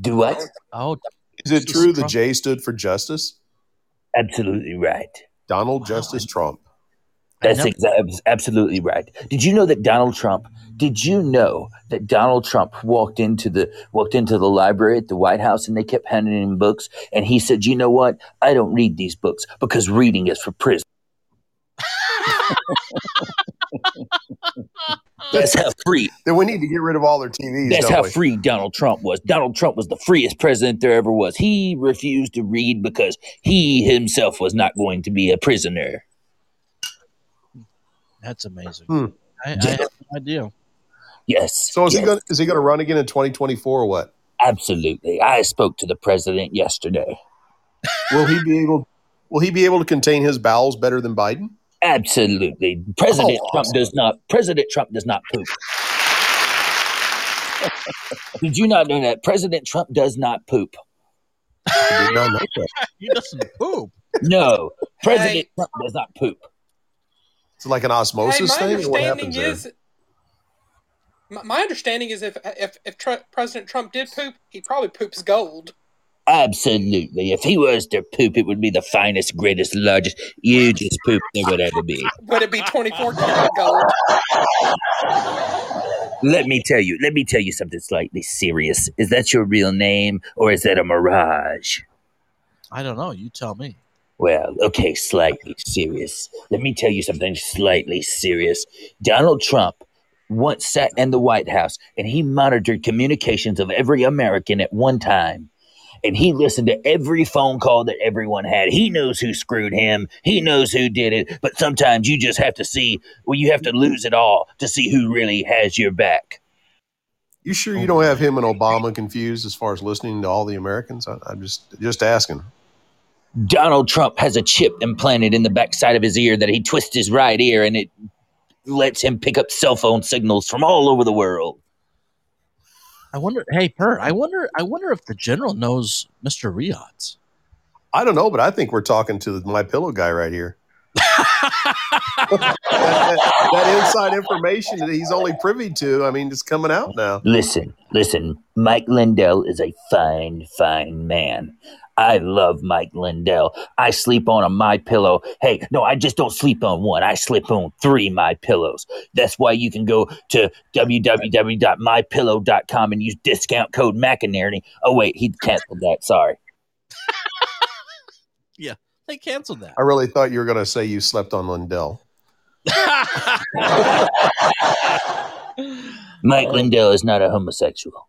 Do what? Oh, Is it true the Trump. J stood for justice? Absolutely right. Donald Wow, Justice I- Trump. That's exa- absolutely right. Did you know that Donald Trump? Did you know that Donald Trump walked into the walked into the library at the White House and they kept handing him books and he said, "You know what? I don't read these books because reading is for prison." That's how free. Then we need to get rid of all their TVs. That's don't how we? free Donald Trump was. Donald Trump was the freest president there ever was. He refused to read because he himself was not going to be a prisoner. That's amazing. Hmm. I, I have no idea. Yes. So is yes. he going? Is he going to run again in 2024 or what? Absolutely. I spoke to the president yesterday. Will he be able? Will he be able to contain his bowels better than Biden? Absolutely. President Oh, Trump awesome. does not President Trump does not poop. Did you not know that? President Trump does not poop. I did not know that. He doesn't poop. No. President Hey. Trump does not poop. It's like an Hey, osmosis my thing. What happens there? is, my, my understanding is if if if Tr- President Trump did poop, he probably poops gold. Absolutely. If he was to poop, it would be the finest, greatest, largest, hugest poop there would ever be. Would it be twenty four karat gold? Let me tell you, let me tell you something slightly serious. Is that your real name or is that a mirage? I don't know. You tell me. Well, okay, slightly serious. Let me tell you something slightly serious. Donald Trump once sat in the White House and he monitored communications of every American at one time. And he listened to every phone call that everyone had. He knows who screwed him. He knows who did it. But sometimes you just have to see, well, you have to lose it all to see who really has your back. You sure you oh, don't have him and Obama confused as far as listening to all the Americans? I, I'm just just asking. Donald Trump has a chip implanted in the backside of his ear that he twists his right ear and it lets him pick up cell phone signals from all over the world. I wonder. Hey, Per. I wonder. I wonder if the general knows Mister Riot's. I don't know, but I think we're talking to my pillow guy right here. That, that- that inside information that he's only privy to, I mean, it's coming out now. Listen, listen, Mike Lindell is a fine, fine man. I love Mike Lindell. I sleep on a my pillow. Hey, no, I just don't sleep on one. I sleep on three my pillows. That's why you can go to www.mypillow.com and use discount code McInerney. Oh wait, he canceled that. Sorry. They canceled that. I really thought you were going to say you slept on Lindell. Mike Lindell is not a homosexual.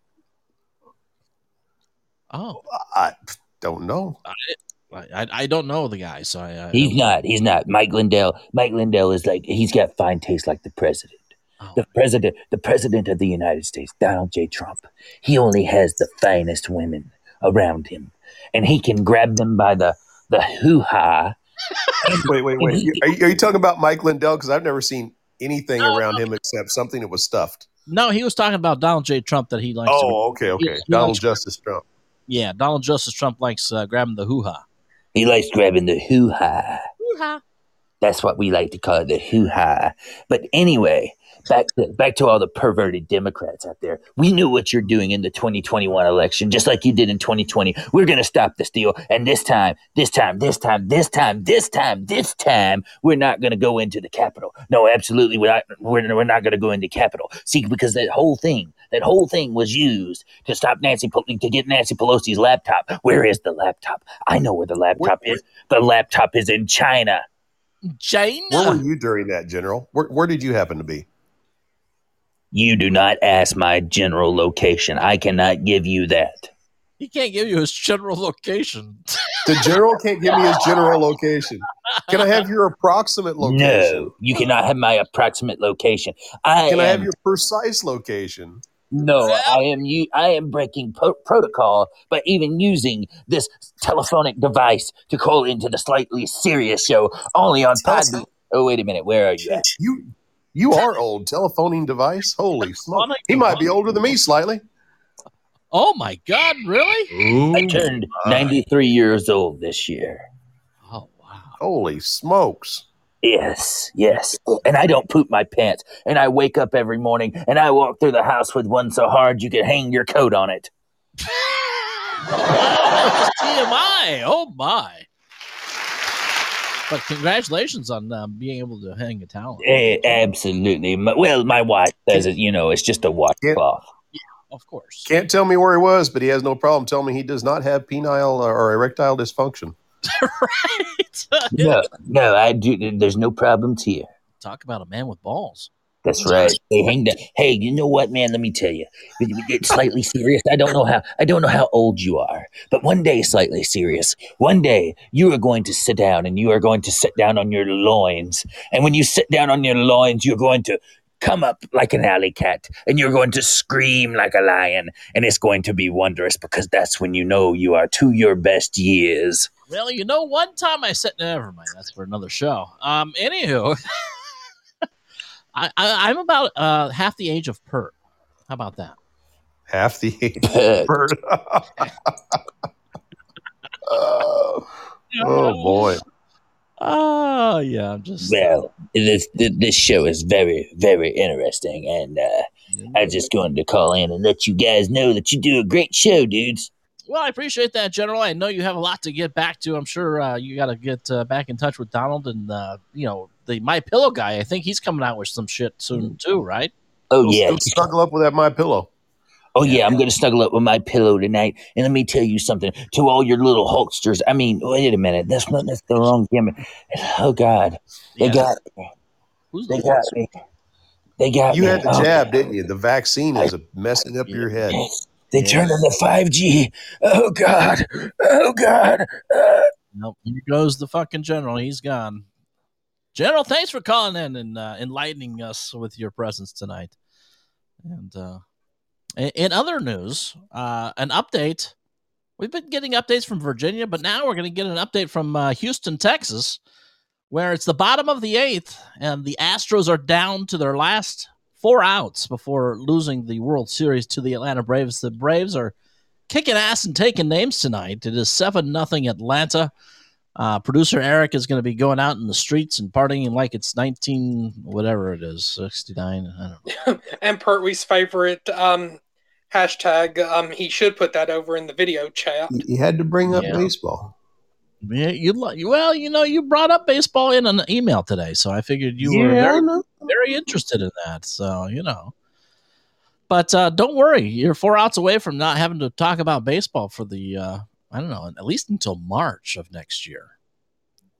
oh, I don't know. I, I, I don't know the guy, so I. I He's not. He's not. Mike Lindell. Mike Lindell is like he's got fine taste like the president. Oh. The president, the president of the United States, Donald J. Trump. He only has the finest women around him, and he can grab them by the the hoo ha. Wait, wait, wait. Are you, are you talking about Mike Lindell? Because I've never seen anything No, around him except something that was stuffed. No, he was talking about Donald J. Trump that he likes. to, Oh, okay, okay. he Donald likes- Justice Trump. yeah, Donald Justice Trump likes uh, grabbing the hoo ha. He likes grabbing the hoo ha. Hoo ha. That's what we like to call it, the hoo ha. But anyway, back to back to all the perverted Democrats out there. We knew what you're doing in the 2021 election, just like you did in 2020. We're gonna stop this deal, and this time, this time, this time, this time, this time, this time, we're not gonna go into the Capitol. No, absolutely, we're not. We're, we're not gonna go into Capitol. See, because that whole thing, that whole thing was used to stop Nancy Pel- to get Nancy Pelosi's laptop. Where is the laptop? I know where the laptop Where- is. The laptop is in China. China. Where were you during that, General? Where, where did you happen to be? You do not ask my general location. I cannot give you that. He can't give you his general location. The general can't give me his general location. Can I have your approximate location? No, you cannot have my approximate location. I Can I have your precise location? no, I am you. I am breaking po- protocol by even using this telephonic device to call into the slightly serious show only on Tele- Podbean. Oh wait a minute, where are you? At? You you are old. Telephoning device? Holy smoke. He might be older than me slightly. Oh my God! Really? I turned ninety three years old this year. Oh wow! Holy smokes. Yes, yes. And I don't poop my pants. And I wake up every morning and I walk through the house with one so hard you could hang your coat on it. TMI. Oh my! But congratulations on um, being able to hang a towel. Eh, absolutely. My- Well, my wife says it, you know, it's just a washcloth. Of course. Can't tell me where he was, but he has no problem telling me he does not have penile or erectile dysfunction. right. No, no, I do. There's no problems here. Talk about a man with balls. That's right. They hang down. Hey, you know what, man? Let me tell you. Get slightly serious. I don't know how. I don't know how old you are, but one day, slightly serious. One day, you are going to sit down, and you are going to sit down on your loins. And when you sit down on your loins, you're going to come up like an alley cat, and you're going to scream like a lion, and it's going to be wondrous because that's when you know you are to your best years. Well, you know, one time I said, never mind. That's for another show. Um, anywho, I, I I'm about uh half the age of Pert. How about that? Half the age. Pert. Bird. oh, oh, boy. Oh yeah, I'm just Well, this this show is very very interesting, and uh, I just wanted to call in and let you guys know that you do a great show, dudes. Well, I appreciate that, General. I know you have a lot to get back to. I'm sure uh, you got to get uh, back in touch with Donald and uh, you know the My Pillow guy. I think he's coming out with some shit soon too, right? Oh yeah, don't snuggle up with that my pillow. oh yeah. I'm gonna snuggle up with my pillow tonight, and let me tell you something to all your little Hulksters. I mean, wait a minute, that's not that's the wrong gimmick. Oh God, they Yeah. got Who's they the got me. They got You me. had the Oh, jab, didn't you? The vaccine is messing up your head. They Yeah. turned on the 5G. Oh God. Oh God. Uh, Nope. Here goes the fucking general. He's gone. General, thanks for calling in and uh, enlightening us with your presence tonight. And uh, in, other news, uh, an update. We've been getting updates from Virginia, but now we're going to get an update from uh, Houston, Texas, where it's the bottom of the eighth, and the Astros are down to their last four outs before losing the World Series to the Atlanta Braves. The Braves are kicking ass and taking names tonight. It is seven nothing Atlanta. Uh, producer Eric is going to be going out in the streets and partying like it's nineteen whatever it is sixty nine. I don't know. and Pertwee's favorite um, hashtag. Um, he should put that over in the video chat. You had to bring up Yeah. baseball. Yeah, you li- well, you know, you brought up baseball in an email today, so I figured you were Yeah, I very, very interested in that. So you know, but uh, don't worry, you're four outs away from not having to talk about baseball for the uh, I don't know, at least until March of next year.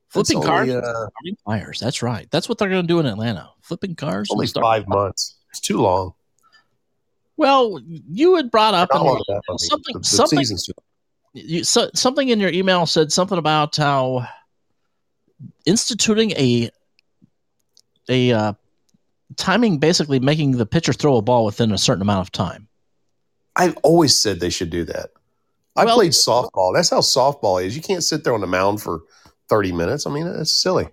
Flipping cars, only, and uh, fires. That's right. That's what they're going to do in Atlanta. Flipping cars. only five months. It's too long. Well, you had brought up Not in long your- enough, I mean. something, The- the something, you, so, something in your email said something about how instituting a a uh, timing, basically making the pitcher throw a ball within a certain amount of time. I've always said they should do that. I Well- played softball. That's how softball is. You can't sit there on the mound for 30 minutes. I mean, it's silly.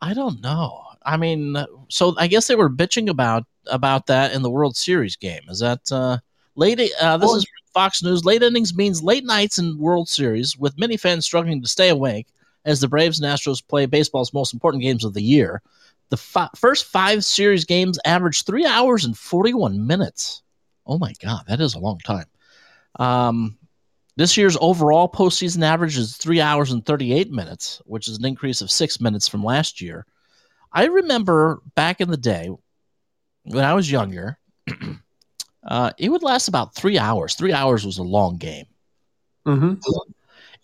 I don't know. I mean, so I guess they were bitching about about that in the World Series game. Is that uh, late? Uh, this Well- is Fox News. Late innings means late nights in World Series, with many fans struggling to stay awake as the Braves and Astros play baseball's most important games of the year. The fi- first five series games averaged three hours and forty-one minutes. Oh my God, that is a long time. Um, this year's overall postseason average is three hours and 38 minutes, which is an increase of six minutes from last year. I remember back in the day when I was younger, uh, it would last about three hours. Three hours was a long game. Mm-hmm.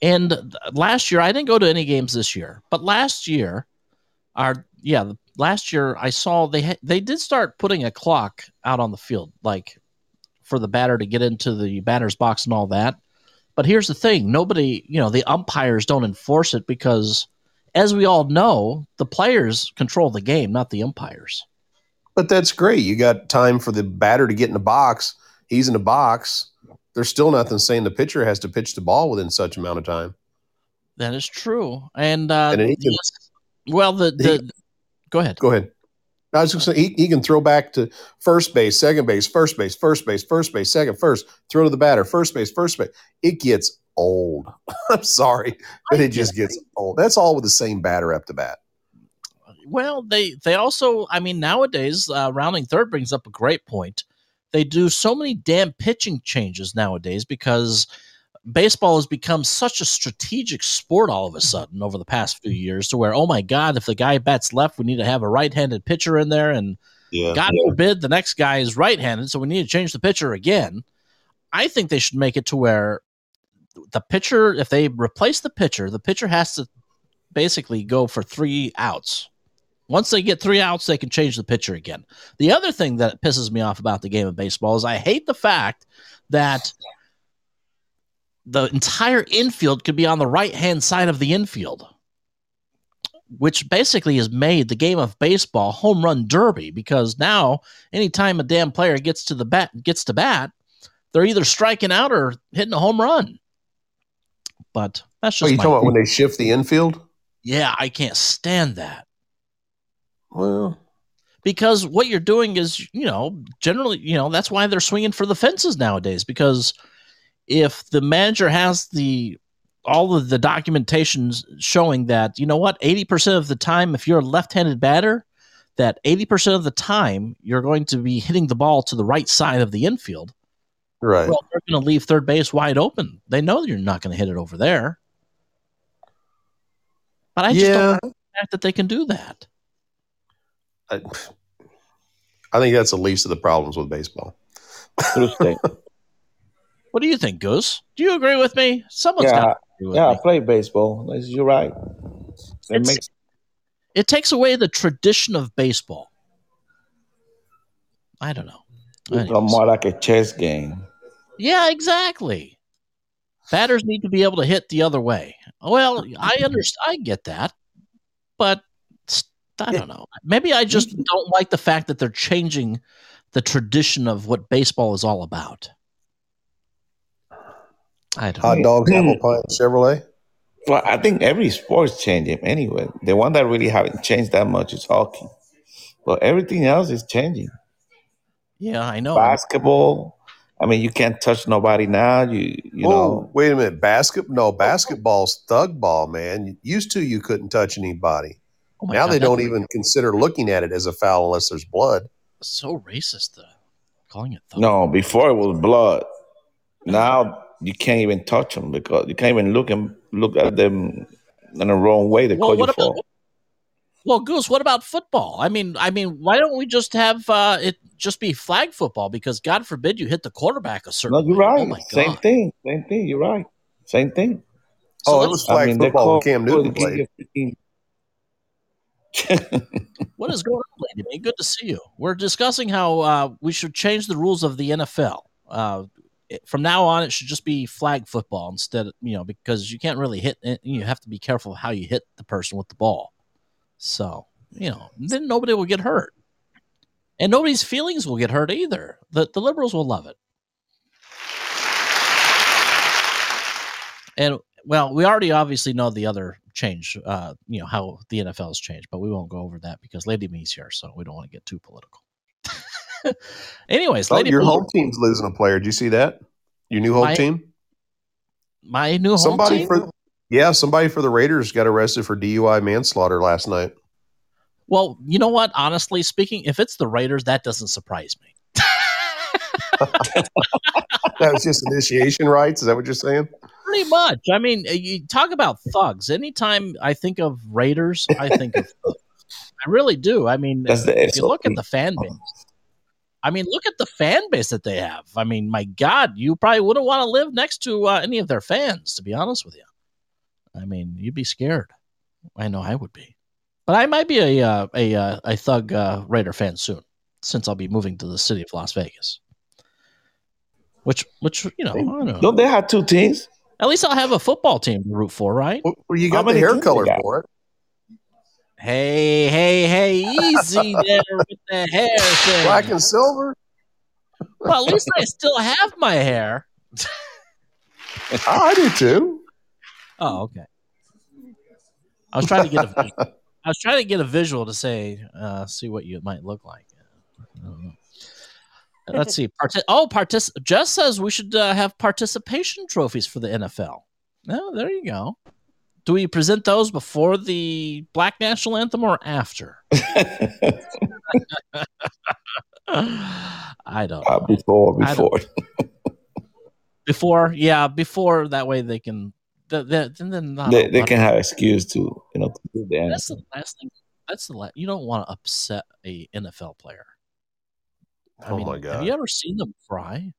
And last year, I didn't go to any games this year, but last year, our yeah, last year I saw they ha- they did start putting a clock out on the field, like for the batter to get into the batter's box and all that. But here's the thing: nobody, you know, the umpires don't enforce it because, as we all know, the players control the game, not the umpires. But that's great. You got time for the batter to get in the box. He's in the box. There's still nothing saying the pitcher has to pitch the ball within such amount of time. That is true. And, uh, And can- well, the, the go ahead. Go ahead. I was just saying he, he can throw back to first base, second base, first base, first base, first base, second, first, throw to the batter, first base, first base. It gets old. I'm sorry, but it just gets old. That's all with the same batter up to bat. Well, they they also, I mean, nowadays, uh, rounding third brings up a great point. They do so many damn pitching changes nowadays because baseball has become such a strategic sport all of a mm-hmm. sudden over the past few mm-hmm. years to where, oh my God, if the guy bats left, we need to have a right handed pitcher in there. And Yeah. God forbid the next guy is right handed, so we need to change the pitcher again. I think they should make it to where the pitcher, if they replace the pitcher, the pitcher has to basically go for three outs. Once they get three outs, they can change the pitcher again. The other thing that pisses me off about the game of baseball is I hate the fact that the entire infield could be on the right hand side of the infield, which basically has made the game of baseball home run derby because now anytime a damn player gets to the bat gets to bat, they're either striking out or hitting a home run. But that's just you talking about when they shift the infield? yeah, I can't stand that Well, because what you're doing is, you know, generally, you know, that's why they're swinging for the fences nowadays. Because if the manager has the all of the documentations showing that, you know what, eighty percent of the time, if you're a left-handed batter, that eighty percent of the time you're going to be hitting the ball to the right side of the infield. right. Well, they're going to leave third base wide open. They know you're not going to hit it over there. But I just don't yeah. like the fact that they can do that. I, I think that's the least of the problems with baseball. What do you think, Goose? Do you agree with me? Someone's Yeah, got to agree with yeah, I play baseball. You're right. It makes It takes away the tradition of baseball. I don't know. it Anyways. more like a chess game. Yeah, exactly. Batters need to be able to hit the other way. Well, I understand. I get that, but I don't know. Maybe I just don't like the fact that they're changing the tradition of what baseball is all about. I don't. know. Hot dogs, apple pie, and Chevrolet. Well, I think every sport's changing anyway. The one that really haven't changed that much is hockey. But everything else is changing. Yeah, I know. Basketball. I mean, you can't touch nobody now. You you Whoa, know. wait a minute. Basket? No, basketball's thug ball, man. Used to, you couldn't touch anybody. Oh now God, they don't even consider looking at it as a foul unless there's blood. So racist. Uh, calling it. thug. No, before it was blood. Now you can't even touch them because you can't even look and look at them in the wrong way. They Well, call you what about for. well, Goose? What about football? I mean, I mean, why don't we just have uh, it just be flag football? Because God forbid you hit the quarterback a certain. No, you're way. right. Oh my Same God. thing. Same thing. You're right. Same thing. So oh, it was flag they football call Cam Newton played. What is going on, Lady May? Good to see you. We're discussing how uh, we should change the rules of the NFL. Uh, from now on, it should just be flag football instead of, you know, because you can't really hit, it- you have to be careful how you hit the person with the ball. So, you know, then nobody will get hurt. And nobody's feelings will get hurt either. The, the liberals will love it. And, well, we already obviously know the other change, uh, you know, how the NFL has changed, but we won't go over that because Lady Me's here, so we don't want to get too political. Anyways, Oh, Lady your Me, home team's losing a player. Did you see that? Your new home My team? my new home Somebody team? for yeah, somebody for the Raiders got arrested for DUI manslaughter last night. Well, you know what? Honestly speaking, if it's the Raiders, that doesn't surprise me. That was just initiation rites. Is that what you're saying? Pretty much. I mean, uh, you talk about thugs. Anytime I think of Raiders, I think of thugs. I really do. I mean, That's if you look at the fan base. I mean, look at the fan base that they have. I mean, my God, you probably wouldn't want to live next to uh, any of their fans, to be honest with you. I mean, you'd be scared. I know I would be. But I might be a uh, a uh, a thug uh, Raider fan soon, since I'll be moving to the city of Las Vegas. Which, which you know, I don't know. Don't they have two teams? At least I'll have a football team to root for, right? Well, you How got the many hair color for it. Hey, hey, hey, easy there with the hair thing. Black and silver. well, at least I still have my hair. Oh, I do too. Oh, okay. I was trying to get a visual. Was trying to get a visual to say, uh, see what you might look like. I. Let's see. Parti- oh, partic- Jess says we should uh, have participation trophies for the NFL. Oh, there you go. Do we present those before the Black National Anthem or after? I don't Uh, know. before, don't- before. Before, yeah, before that way they can. The, the, then then not They, they can have excuse to, you know, to do the That's the last thing. That's the last. You don't want to upset a NFL player. I Oh mean, my god Have you ever seen them fry?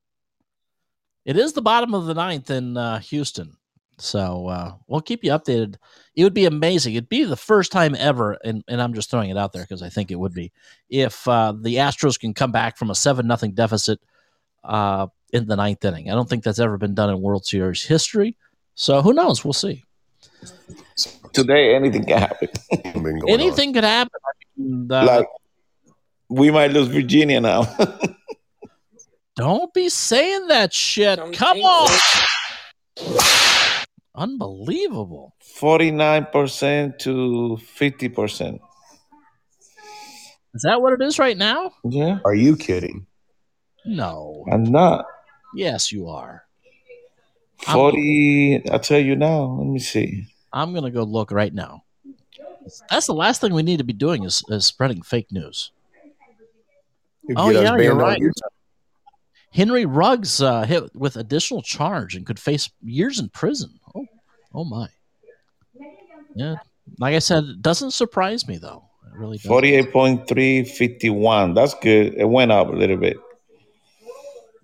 It is the bottom of the ninth in uh, Houston, so uh, we'll keep you updated. It would be amazing. It'd be the first time ever, and, and I'm just throwing it out there because I think it would be if uh, the Astros can come back from a seven nothing deficit uh, in the ninth inning. I don't think that's ever been done in World Series history. So who knows? We'll see. Today, anything can happen. Been going on. Anything could happen. I mean, uh, like, we might lose Virginia now. Don't be saying that shit. Don't Come jinx on. It. Unbelievable. 49% to 50%. Is that what it is right now? Yeah, Are you kidding? No. I'm not. Yes, you are. I'm- 40, I'll tell you now. Let me see. I'm going to go look right now. That's the last thing we need to be doing is, is spreading fake news. You Oh, yeah, you're right. Henry Ruggs uh, hit with additional charge and could face years in prison. Oh, my. Yeah. Like I said, it doesn't surprise me, though. It really doesn't. 48.3, 51. That's good. It went up a little bit.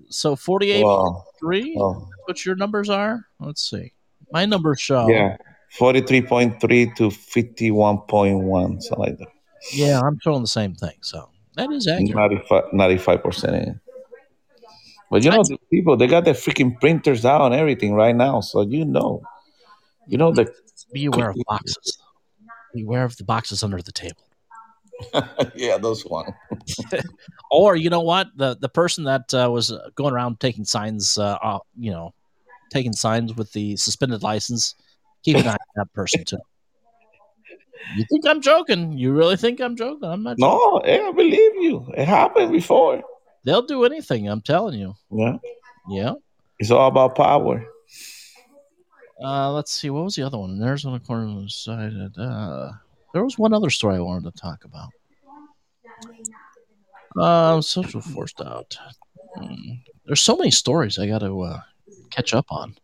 So 48.3? Wow. What your numbers are? Let's see. My numbers show. yeah. 43.3 to 51.1, something like that. Yeah, I'm showing the same thing. So that is accurate. 95, 95% in. But you know, the people, they got their freaking printers out and everything right now. So you know, you know, the, Be aware of boxes. Beware of the boxes under the table. yeah, those one. Or you know what? The the person that uh, was uh, going around taking signs, uh, off, you know, taking signs with the suspended license. Keep an eye on that person too. You think I'm joking? You really think I'm joking? I'm not. joking. No, I believe you. It happened before. They'll do anything. I'm telling you. Yeah. Yeah. It's all about power. Uh, let's see. What was the other one? There's one corner of the side. Uh, there was one other story I wanted to talk about. Um, social forced out. Hmm. There's so many stories I got to uh, catch up on.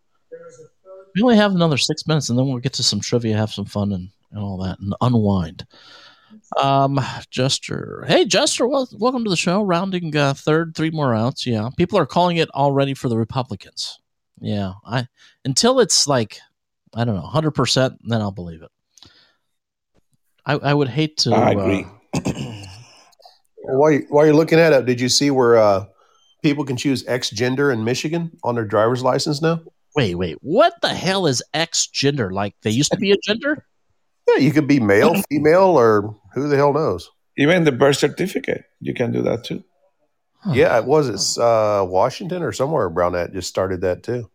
We only have another six minutes, and then we'll get to some trivia, have some fun, and, and all that, and unwind. Um, Jester, hey Jester, wel- welcome to the show. Rounding uh, third, three more outs. Yeah, people are calling it already for the Republicans. Yeah, I until it's like I don't know, hundred percent, then I'll believe it. I, I would hate to. I uh, agree. Well, while, you, while you're looking at it, did you see where uh, people can choose X gender in Michigan on their driver's license now? wait, wait. What the hell is X gender? Like they used to be a gender? Yeah, you could be male, female, or who the hell knows. Even the birth certificate, you can do that too. Huh. Yeah, it was it's uh, Washington or somewhere around that just started that too.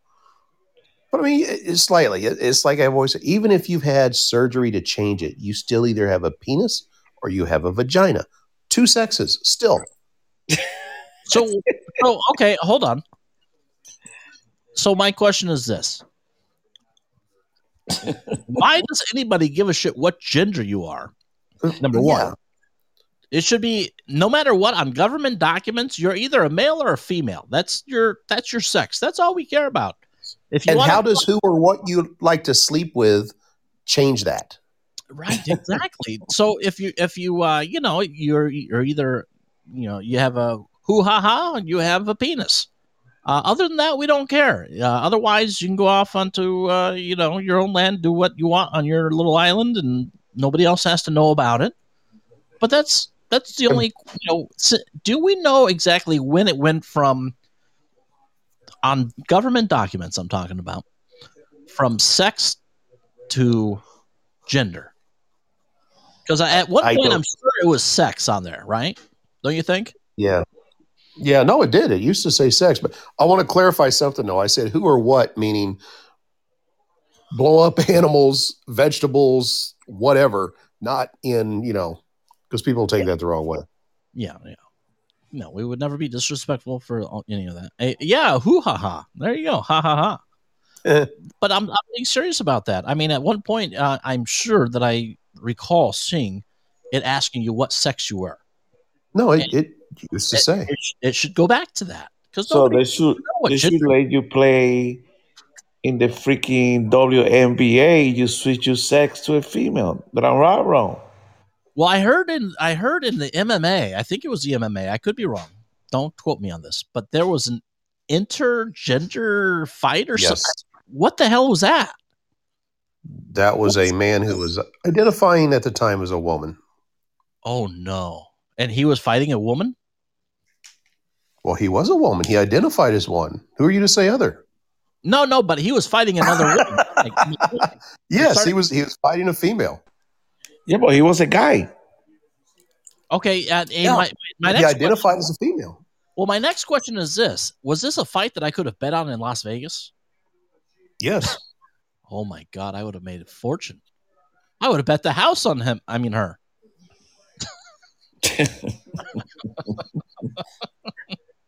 But I mean, it's slightly. It's like I've always said, even if you've had surgery to change it, you still either have a penis or you have a vagina. Two sexes still. So, so okay, hold on. So my question is this: Why does anybody give a shit what gender you are? Number one. Yeah. It should be no matter what on government documents, you're either a male or a female. That's your that's your sex. That's all we care about. If you And how does who or what you like to sleep with change that? right exactly so if you if you uh you know you're you're either you know you have a hoo ha ha and you have a penis uh, other than that we don't care uh, otherwise you can go off onto uh, you know your own land do what you want on your little island and nobody else has to know about it but that's that's the only you know do we know exactly when it went from on government documents i'm talking about from sex to gender? Because at one point, I'm sure it was sex on there, right? Don't you think? Yeah. Yeah, no, it did. It used to say sex, but I want to clarify something though. I said who or what, meaning blow up animals, vegetables, whatever, not in, you know, because people take that the wrong way. Yeah, yeah. No, we would never be disrespectful for all- any of that. Eh, yeah, hoo ha ha. There you go, ha ha ha. But I'm, I'm being serious about that. I mean, at one point, uh, I'm sure that I recall seeing it asking you what sex you were. No, it, it used to It, say. it, it should go back to that because So they should what they should- should let you play in the freaking WNBA. You switch your sex to a female. But I'm right wrong. Well, I heard in I heard in the MMA. I think it was the MMA. I could be wrong. Don't quote me on this, but there was an intergender fight or Yes. something. What the hell was that? That was a man who was identifying at the time as a woman. Oh no! And he was fighting a woman. Well, he was a woman. He identified as one. Who are you to say other? No, no, but he was fighting another woman. Like, Yes, started- he was. He was fighting a female. Yeah, but he was a guy. okay, uh, and Yeah. my, my he identified question, as a female. well, my next question is this: Was this a fight that I could have bet on in Las Vegas? Yes. Oh my god, I would have made a fortune. I would have bet the house on him. I mean her.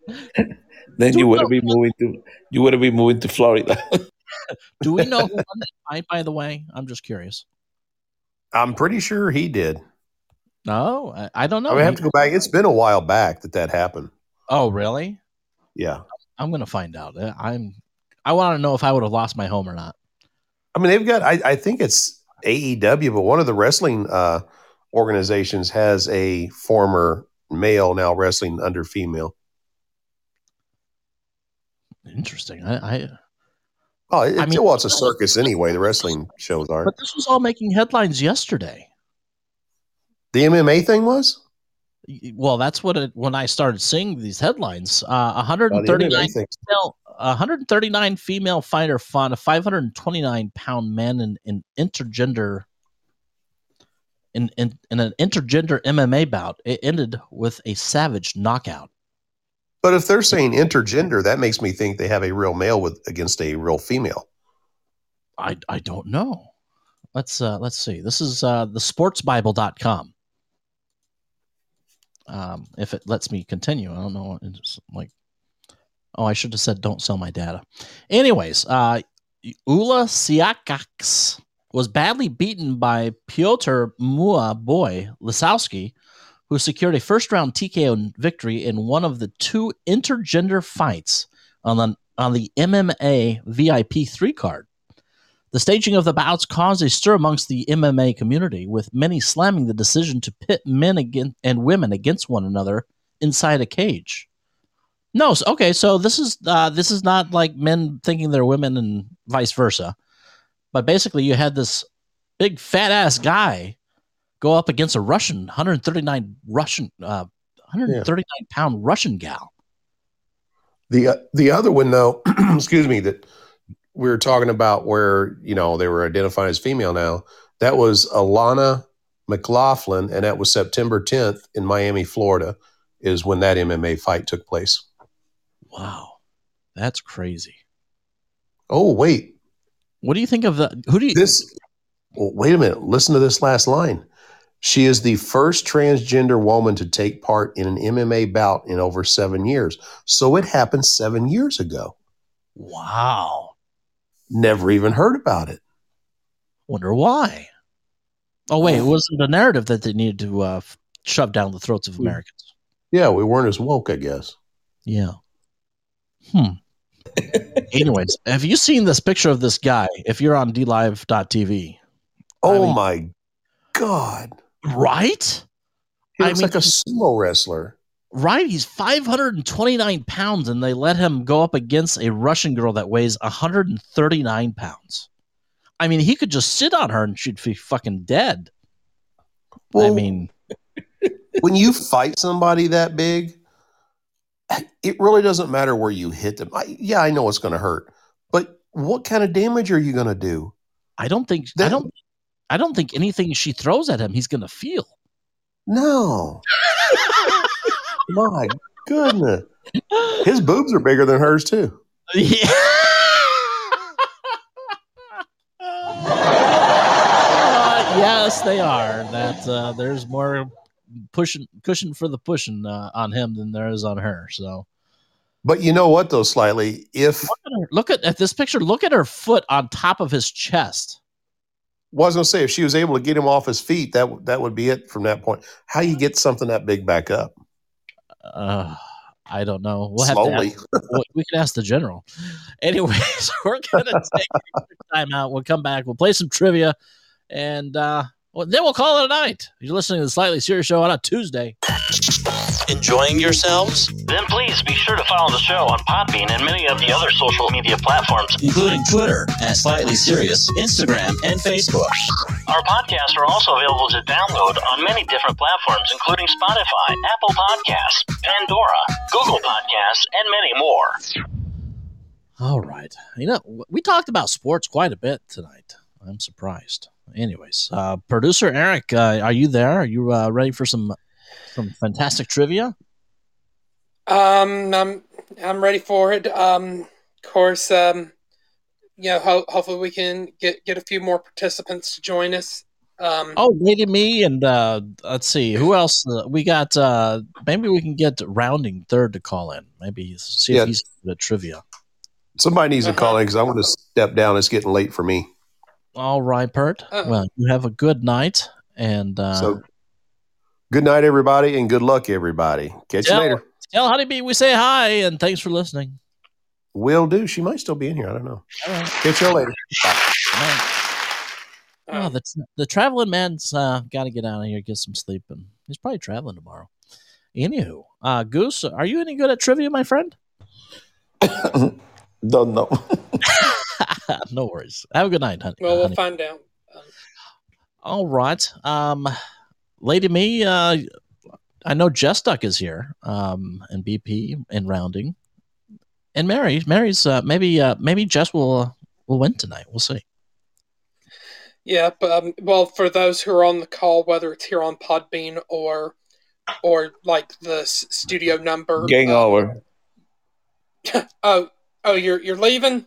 Then Dude, you would no. be moving to you would be moving to Florida. Do we know who won that fight? By the way, I'm just curious. I'm pretty sure he did. No, I, I don't know. I have to go back. It's been a while back that that happened. Oh, really? Yeah. I'm gonna find out. Uh, I'm. I want to know if I would have lost my home or not. I mean, they've got. I, I think it's AEW, but one of the wrestling uh, organizations has a former male now wrestling under female. Interesting. I, I Oh, it's, I mean- well, it's a circus anyway. The wrestling shows aren't. but this was all making headlines yesterday. The MMA thing was. Well, that's what it when I started seeing these headlines. Uh, Oh, 139 MMA thing. female, 139 female fighter fought a 529 pound man in, in intergender. In, in in an intergender MMA bout, it ended with a savage knockout. But if they're saying intergender, that makes me think they have a real male with against a real female. I I don't know. Let's uh let's see. This is uh the sportsbible.com. Um if it lets me continue. I don't know it's like Oh, I should have said don't sell my data. Anyways, uh Ula Siakaks was badly beaten by Piotr Mua Boy Lisowski, who secured a first round TKO victory in one of the two intergender fights on the on the MMA VIP 3 card. The staging of the bouts caused a stir amongst the MMA community, with many slamming the decision to pit men against, and women against one another inside a cage. No, okay, so this is uh, this is not like men thinking they're women and vice versa, but basically you had this big fat ass guy go up against a Russian 139 Russian uh, 139 pound Russian gal. The uh, the other one though, excuse me, that we were talking about where you know they were identified as female now. That was Alana McLaughlin, and that was September 10th in Miami, Florida, is when that MMA fight took place. Wow, that's crazy. Oh wait, What do you think of the? Who do you? this. Well, wait a minute. Listen to this last line. She is the first transgender woman to take part in an MMA bout in over seven years. So it happened seven years ago. Wow. Never even heard about it. Wonder why. Oh wait, it wasn't the narrative that they needed to uh, shove down the throats of Americans. Yeah, we weren't as woke, I guess. Yeah. Hmm. Anyways, have you seen this picture of this guy? If you're on DLive.tv, Oh mean- my God. Right? He I looks mean, like a sumo wrestler. Right, he's 529 pounds, and they let him go up against a Russian girl that weighs 139 pounds. I mean, he could just sit on her and she'd be fucking dead. I mean, when you fight somebody that big, it really doesn't matter where you hit them. I, yeah, I know it's going to hurt, but what kind of damage are you going to do? I don't think I don't I don't think anything she throws at him he's gonna feel. No. My goodness. His boobs are bigger than hers too. Yeah. Uh, yes, they are. That uh, there's more pushing cushion for the pushing uh, on him than there is on her. So But you know what though, slightly, if look at, her, look at, at this picture. Look at her foot on top of his chest. Well, I was gonna say if she was able to get him off his feet, that w- that would be it from that point. How you get something that big back up? Uh, I don't know. We'll have Slowly. to ask, we- can ask the general. Anyways, we're gonna take a time out. We'll come back. We'll play some trivia, and uh, well, then we'll call it a night. You're listening to the Slightly Serious Show on a Tuesday. Enjoying yourselves? Then please be sure to follow the show on Podbean and many of the other social media platforms. Including Twitter at Slightly Serious, Instagram, and Facebook. Our podcasts are also available to download on many different platforms, including Spotify, Apple Podcasts, Pandora, Google Podcasts, and many more. All right. You know, we talked about sports quite a bit tonight. I'm surprised. Anyways, uh, producer Eric, uh, are you there? Are you uh, ready for some some fantastic trivia? Um, I'm I'm ready for it. Um, of course, um, you know, ho- hopefully we can get get a few more participants to join us. Um, Oh, Lady Me, and uh, let's see who else uh, we got. Uh, maybe we can get Rounding third to call in. Maybe see Yeah. if he's good at trivia. Somebody needs to Uh-huh. call in because I want to step down. It's getting late for me. All right, Pert. Uh. Well, you have a good night, and uh, so good night, everybody, and good luck, everybody. Catch tell, you later. tell Honeybee we say hi and thanks for listening. Will do. She might still be in here. I don't know. All right. Catch you later. Good night. um, Oh, the, the traveling man's uh, got to get out of here, get some sleep, and he's probably traveling tomorrow. Anywho, uh, Goose, are you any good at trivia, my friend? Don't know. no worries. Have a good night, honey. well, we'll honey. find out. Um, All right. Um, Lady Me, uh, I know Jess Duck is here, um, and BP and Rounding, and Mary. Mary's uh, maybe uh, maybe Jess will uh, will win tonight. We'll see. yeah, but um, well, for those who are on the call, whether it's here on Podbean or or like the s- studio number. Game um, over. Oh, oh, you're you're leaving.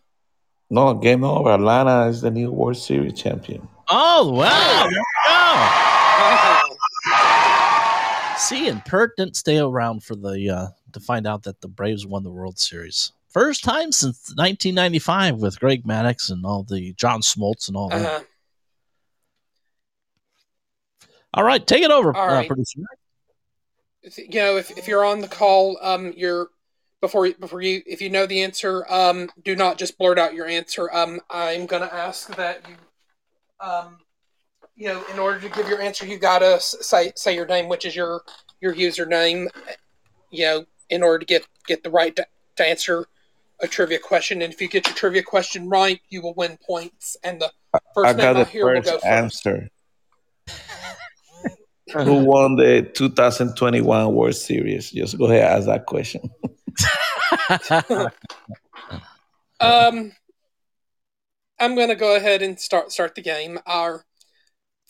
No, game over. Atlanta is the new World Series champion. Oh wow! There we Wow. See, and Pert didn't stay around for the uh, to find out that the Braves won the World Series. First time since 1995 with Greg Maddux and all the John Smoltz and all that. Uh-huh. All right, take it over, All uh, producer. You know, if, if you're on the call, um, you're before you- before you if you know the answer, um, do not just blurt out your answer. Um, I'm gonna ask that you, um, you know, in order to give your answer, you gotta say say your name, which is your your username. You know, in order to get get the right to, to answer a trivia question, and if you get your trivia question right, you will win points. And the first I name I hear will go first. answer. Who won the 2021 World Series? Just go ahead and ask that question. Um, I'm going to go ahead and start start the game. Our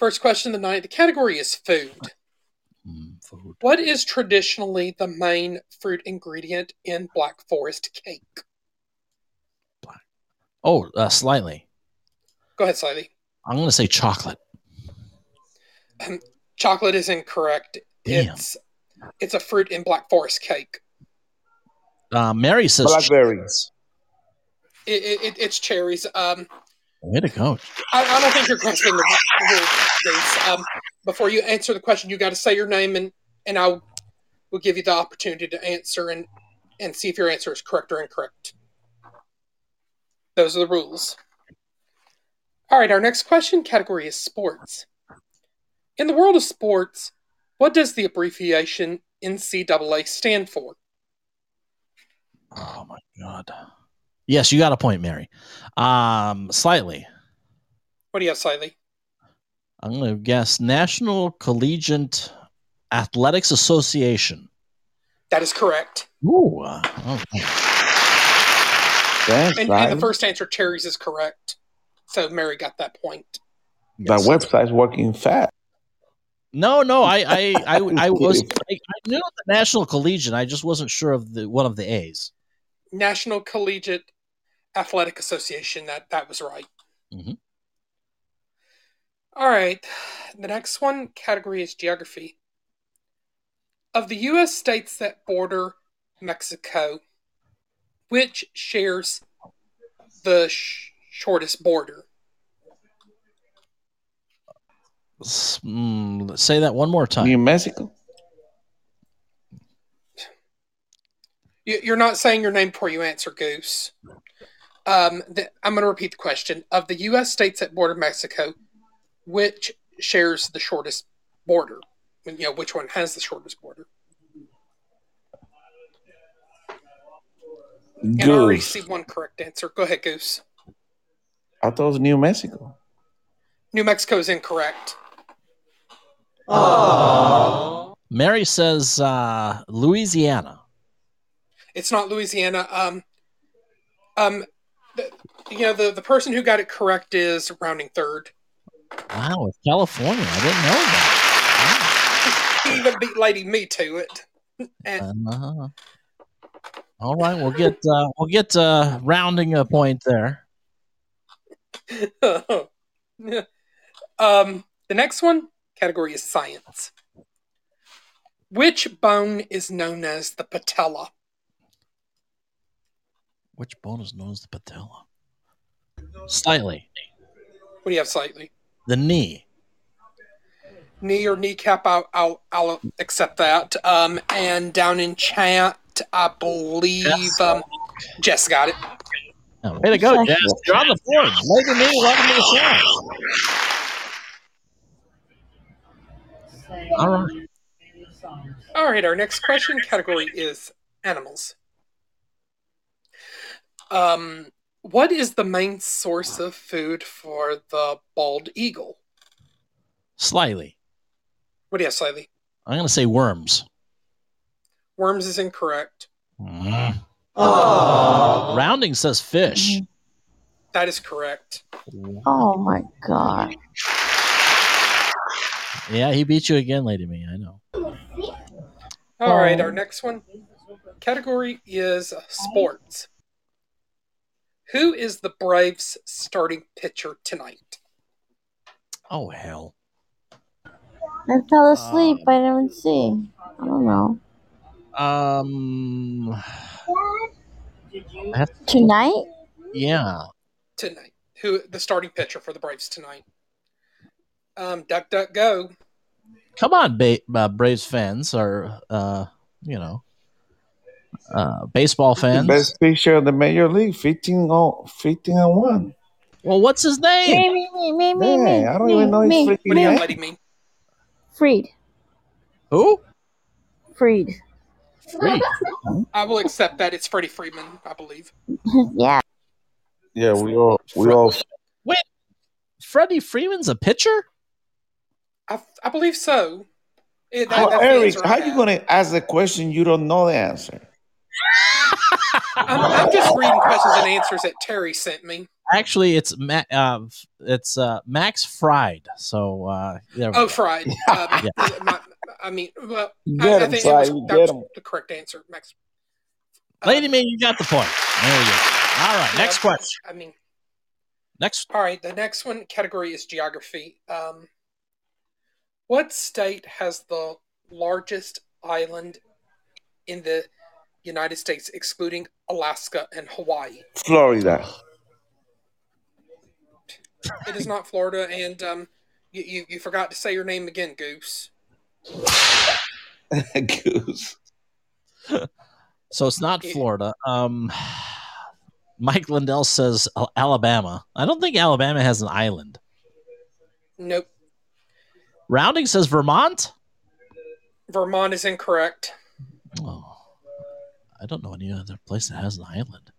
first question of the night. The category is food. Mm, food. What is traditionally the main fruit ingredient in Black Forest cake? Oh, uh, slightly. Go ahead, Slightly. I'm going to say chocolate. Chocolate is incorrect. Damn. It's it's a fruit in Black Forest cake. Uh, Mary says Blackberries. It, it, it, it's cherries. Um, Way to go. I, I don't think you're grasping the. Grace. Um, before you answer the question, you got to say your name, and and I will give you the opportunity to answer and and see if your answer is correct or incorrect. Those are the rules. All right, our next question category is sports. In the world of sports, what does the abbreviation NCAA stand for? Oh my god. Yes, you got a point, Mary. Um, slightly. What do you have, slightly? I'm going to guess National Collegiate Athletics Association. That is correct. Ooh. Uh, Thanks, And, Sly. and the first answer, cherries, is correct. So Mary got that point. The website's working fast. No, no, I, I, I, I was, I, I knew the National Collegiate. I just wasn't sure of the one of the A's. National Collegiate Athletic Association. That that was right. Mhm. All right. The next one category is geography. Of the U.S. states that border Mexico, which shares the sh- shortest border? Mm, let's say that one more time. New Mexico. You're not saying your name before you answer, Goose. Um, the, I'm going to repeat the question. Of the U.S. states that border Mexico, which shares the shortest border? You know, which one has the shortest border? And I already see one correct answer. Go ahead, Goose. I thought it was New Mexico. New Mexico is incorrect. Mary says uh, Louisiana. It's not Louisiana. Um, um, the, you know, the, the person who got it correct is rounding third. Wow, it's California. I didn't know that. He even beat Lady Me to it. And Uh-huh. All right, we'll get uh, we'll get uh, rounding a point there. um, the next one category is science. Which bone is known as the patella? Which bone is known as the patella? Slightly, What do you have slightly? the knee. Knee or kneecap? I'll, I'll, I'll accept that. Um, and down in chat, I believe um, Jess got it. Oh, way to go, Jess! You're on the board. Lady me, welcome to the show. All right. All right, our next question category is animals. Um, what is the main source of food for the bald eagle? Slyly. What do you have, Slyly? I'm going to say worms. Worms is incorrect. Rounding says fish. That is correct. Oh my god. Yeah, he beat you again, Lady Me. I know. All right, Oh. our next one category is sports. Who is the Braves starting pitcher tonight? Oh hell. I fell asleep. I didn't see. I don't know. Um. that's- Tonight? yeah. Tonight. Who the starting pitcher for the Braves tonight? Um, duck, duck, go. Come on, ba- uh, Braves fans, or uh, you know, uh, baseball The fans. best pitcher of the major league, 15, oh, 15 and 1. Well, what's his name? Me, me, me, me, me, me. I don't me, even know his me, freaking What do you have, name. Lady Fried. Who? Fried. Fried. I will accept that. It's Freddie Freeman, I believe. yeah. Yeah, we all, we all, Wait, Freddie Freeman's a pitcher? I, I believe so. It, that- Well, that's the Eric, answer I how you going to ask the question you don't know the answer? I'm, I'm just reading questions and answers that Terry sent me. Actually, it's Ma- uh, it's uh, Max Fried. So uh, there Oh, go. fried. Um, my- I mean, well, I, Get I him, think it was, that was him. the correct answer. Max. Lady Me, you got the point. There we go. All right, next Yeah, question. I mean, Next, all right. The next one category is geography. Um, what state has the largest island in the United States, excluding Alaska and Hawaii? Florida. It is not Florida, and um, you, you, you forgot to say your name again, Goose. Goose. so it's not Florida. Um, Mike Lindell says Alabama. I don't think Alabama has an island. Nope. Rounding says Vermont. Vermont is incorrect. Oh, I don't know any other place that has an island.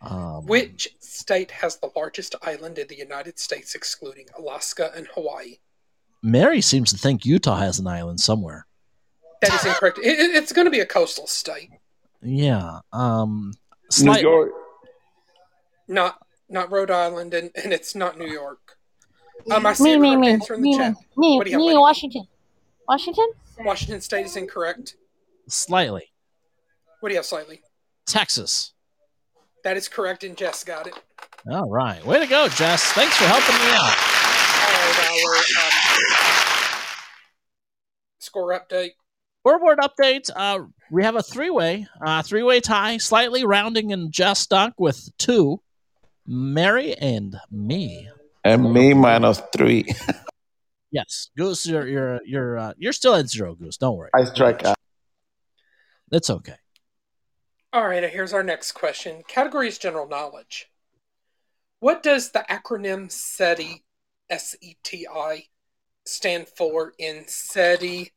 Um, Which state has the largest island in the United States, excluding Alaska and Hawaii? Mary seems to think Utah has an island somewhere. That is incorrect. It, it- it's going to be a coastal state. Yeah. Um, New York. Not not Rhode Island, and, and it's not New York. Um, I see Me, me, me, answer in the me, chat. me, What do you have, me, Lady? Washington. Washington? Washington State is incorrect. Slightly. What do you have, slightly? Texas. That is correct, and Jess got it. All right. Way to go, Jess. Thanks for helping me out. All right, our um, score update. Scoreboard update. Uh, we have a three-way, uh, three-way tie, slightly rounding in Jess stuck with two. Mary and me. And me minus three. Yes, Goose, you're you're you're uh, you're still at zero, Goose. Don't worry. I strike out. It's okay. All right, here's our next question. Category is general knowledge. What does the acronym SETI, S E T I, stand for in SETI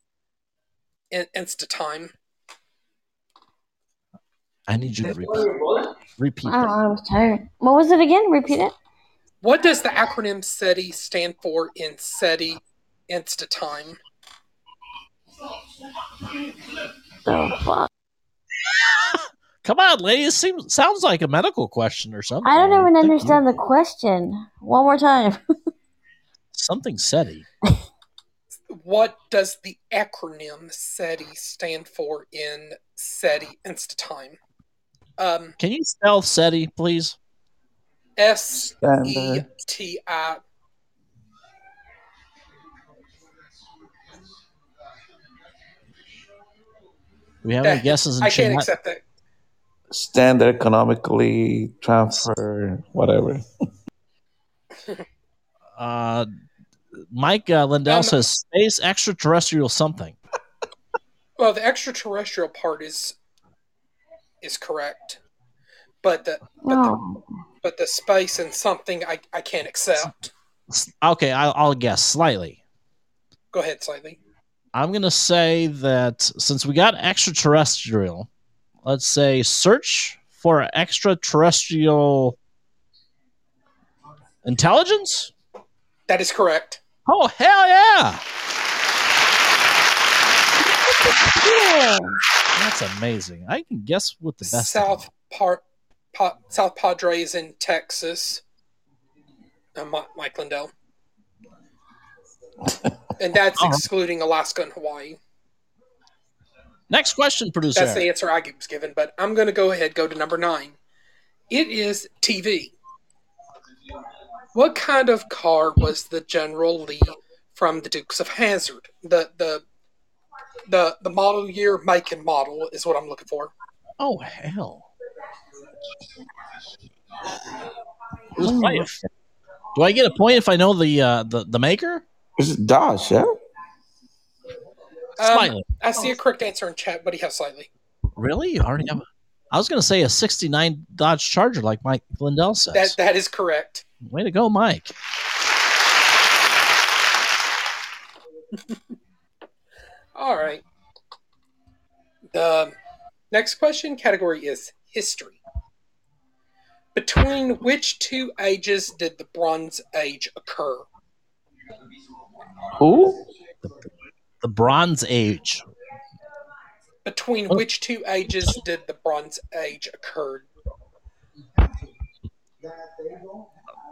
in Insta-time? I need you to repeat. Repeat. Oh, I don't. I was tired. What was it again? Repeat it. What does the acronym SETI stand for in SETI Insta-time? The oh, fuck? Come on, ladies. Seems sounds like a medical question or something. I don't even think you- understand the question. One more time. Something SETI. What does the acronym SETI stand for in SETI Insta-time? Um, Can you spell SETI, please? S E Standard. T I. Do we have any guesses in I can't accept that. Standard economically transfer, whatever. Uh, Mike uh, Lindell Um, says space extraterrestrial something. Well, the extraterrestrial part is is correct, but the but the, but the space and something I, I can't accept. Okay, I'll, I'll guess slightly. Go ahead, slightly. I'm gonna say that since we got extraterrestrial, let's say search for extraterrestrial intelligence. That is correct. Oh hell yeah! Yeah. That's amazing. I can guess what the best. South part pa, South Padre is in Texas. Uh, Mi- Mike Lindell, and that's excluding Alaska and Hawaii. Next question, producer. That's the answer I was given, but I'm going to go ahead go to number nine. It is TV. What kind of car was the General Lee from the Dukes of Hazzard? The the the the model year, make and model is what I'm looking for. Oh hell! There's quite a- Do I get a point if I know the uh, the the maker? It's Dodge, yeah? Um, I see a correct answer in chat, but he has slightly. Really? You already have. I was going to say a '69 Dodge Charger, like Mike Lindell says. That that is correct. Way to go, Mike! All right. The next question category is history. Between which two ages did the Bronze Age occur? Who? The Bronze Age. Between Oh. which two ages did the Bronze Age occur?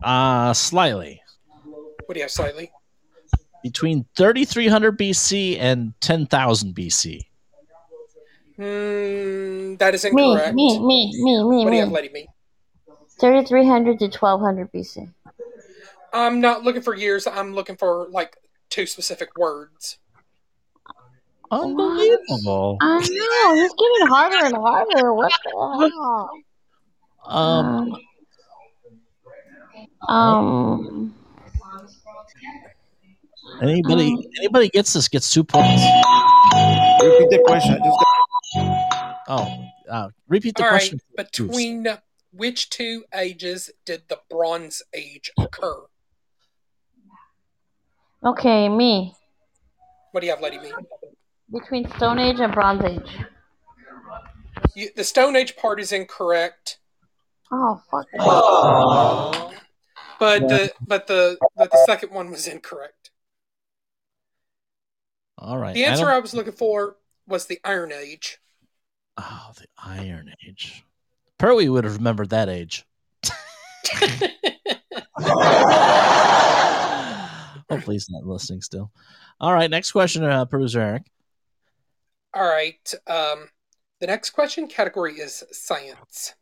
Uh slightly What do you have, slightly? between 3300 BC and 10,000 BC. Hmm, that is Me, incorrect. me, me, me, me, What do you have, me. Lady Me? 3300 to 1200 BC. I'm not looking for years. I'm looking for like two specific words. Unbelievable. I know. He's getting harder and harder. What the hell? Um, Um. anybody um, anybody gets this gets two points. Repeat the question. I just got Oh, uh, repeat the All right. question. Between which two ages did the Bronze Age occur? Okay, me. What do you have, Lady Me? Between Stone Age and Bronze Age. You, the Stone Age part is incorrect, Oh, fuck. but the but the but the second one was incorrect. All right. The answer don't- I was looking for was the Iron Age. Oh, the Iron Age. Pertwee would have remembered that age. Hopefully, he's not listening still. All right, next question, uh, producer Eric. All right. Um, the next question category is science.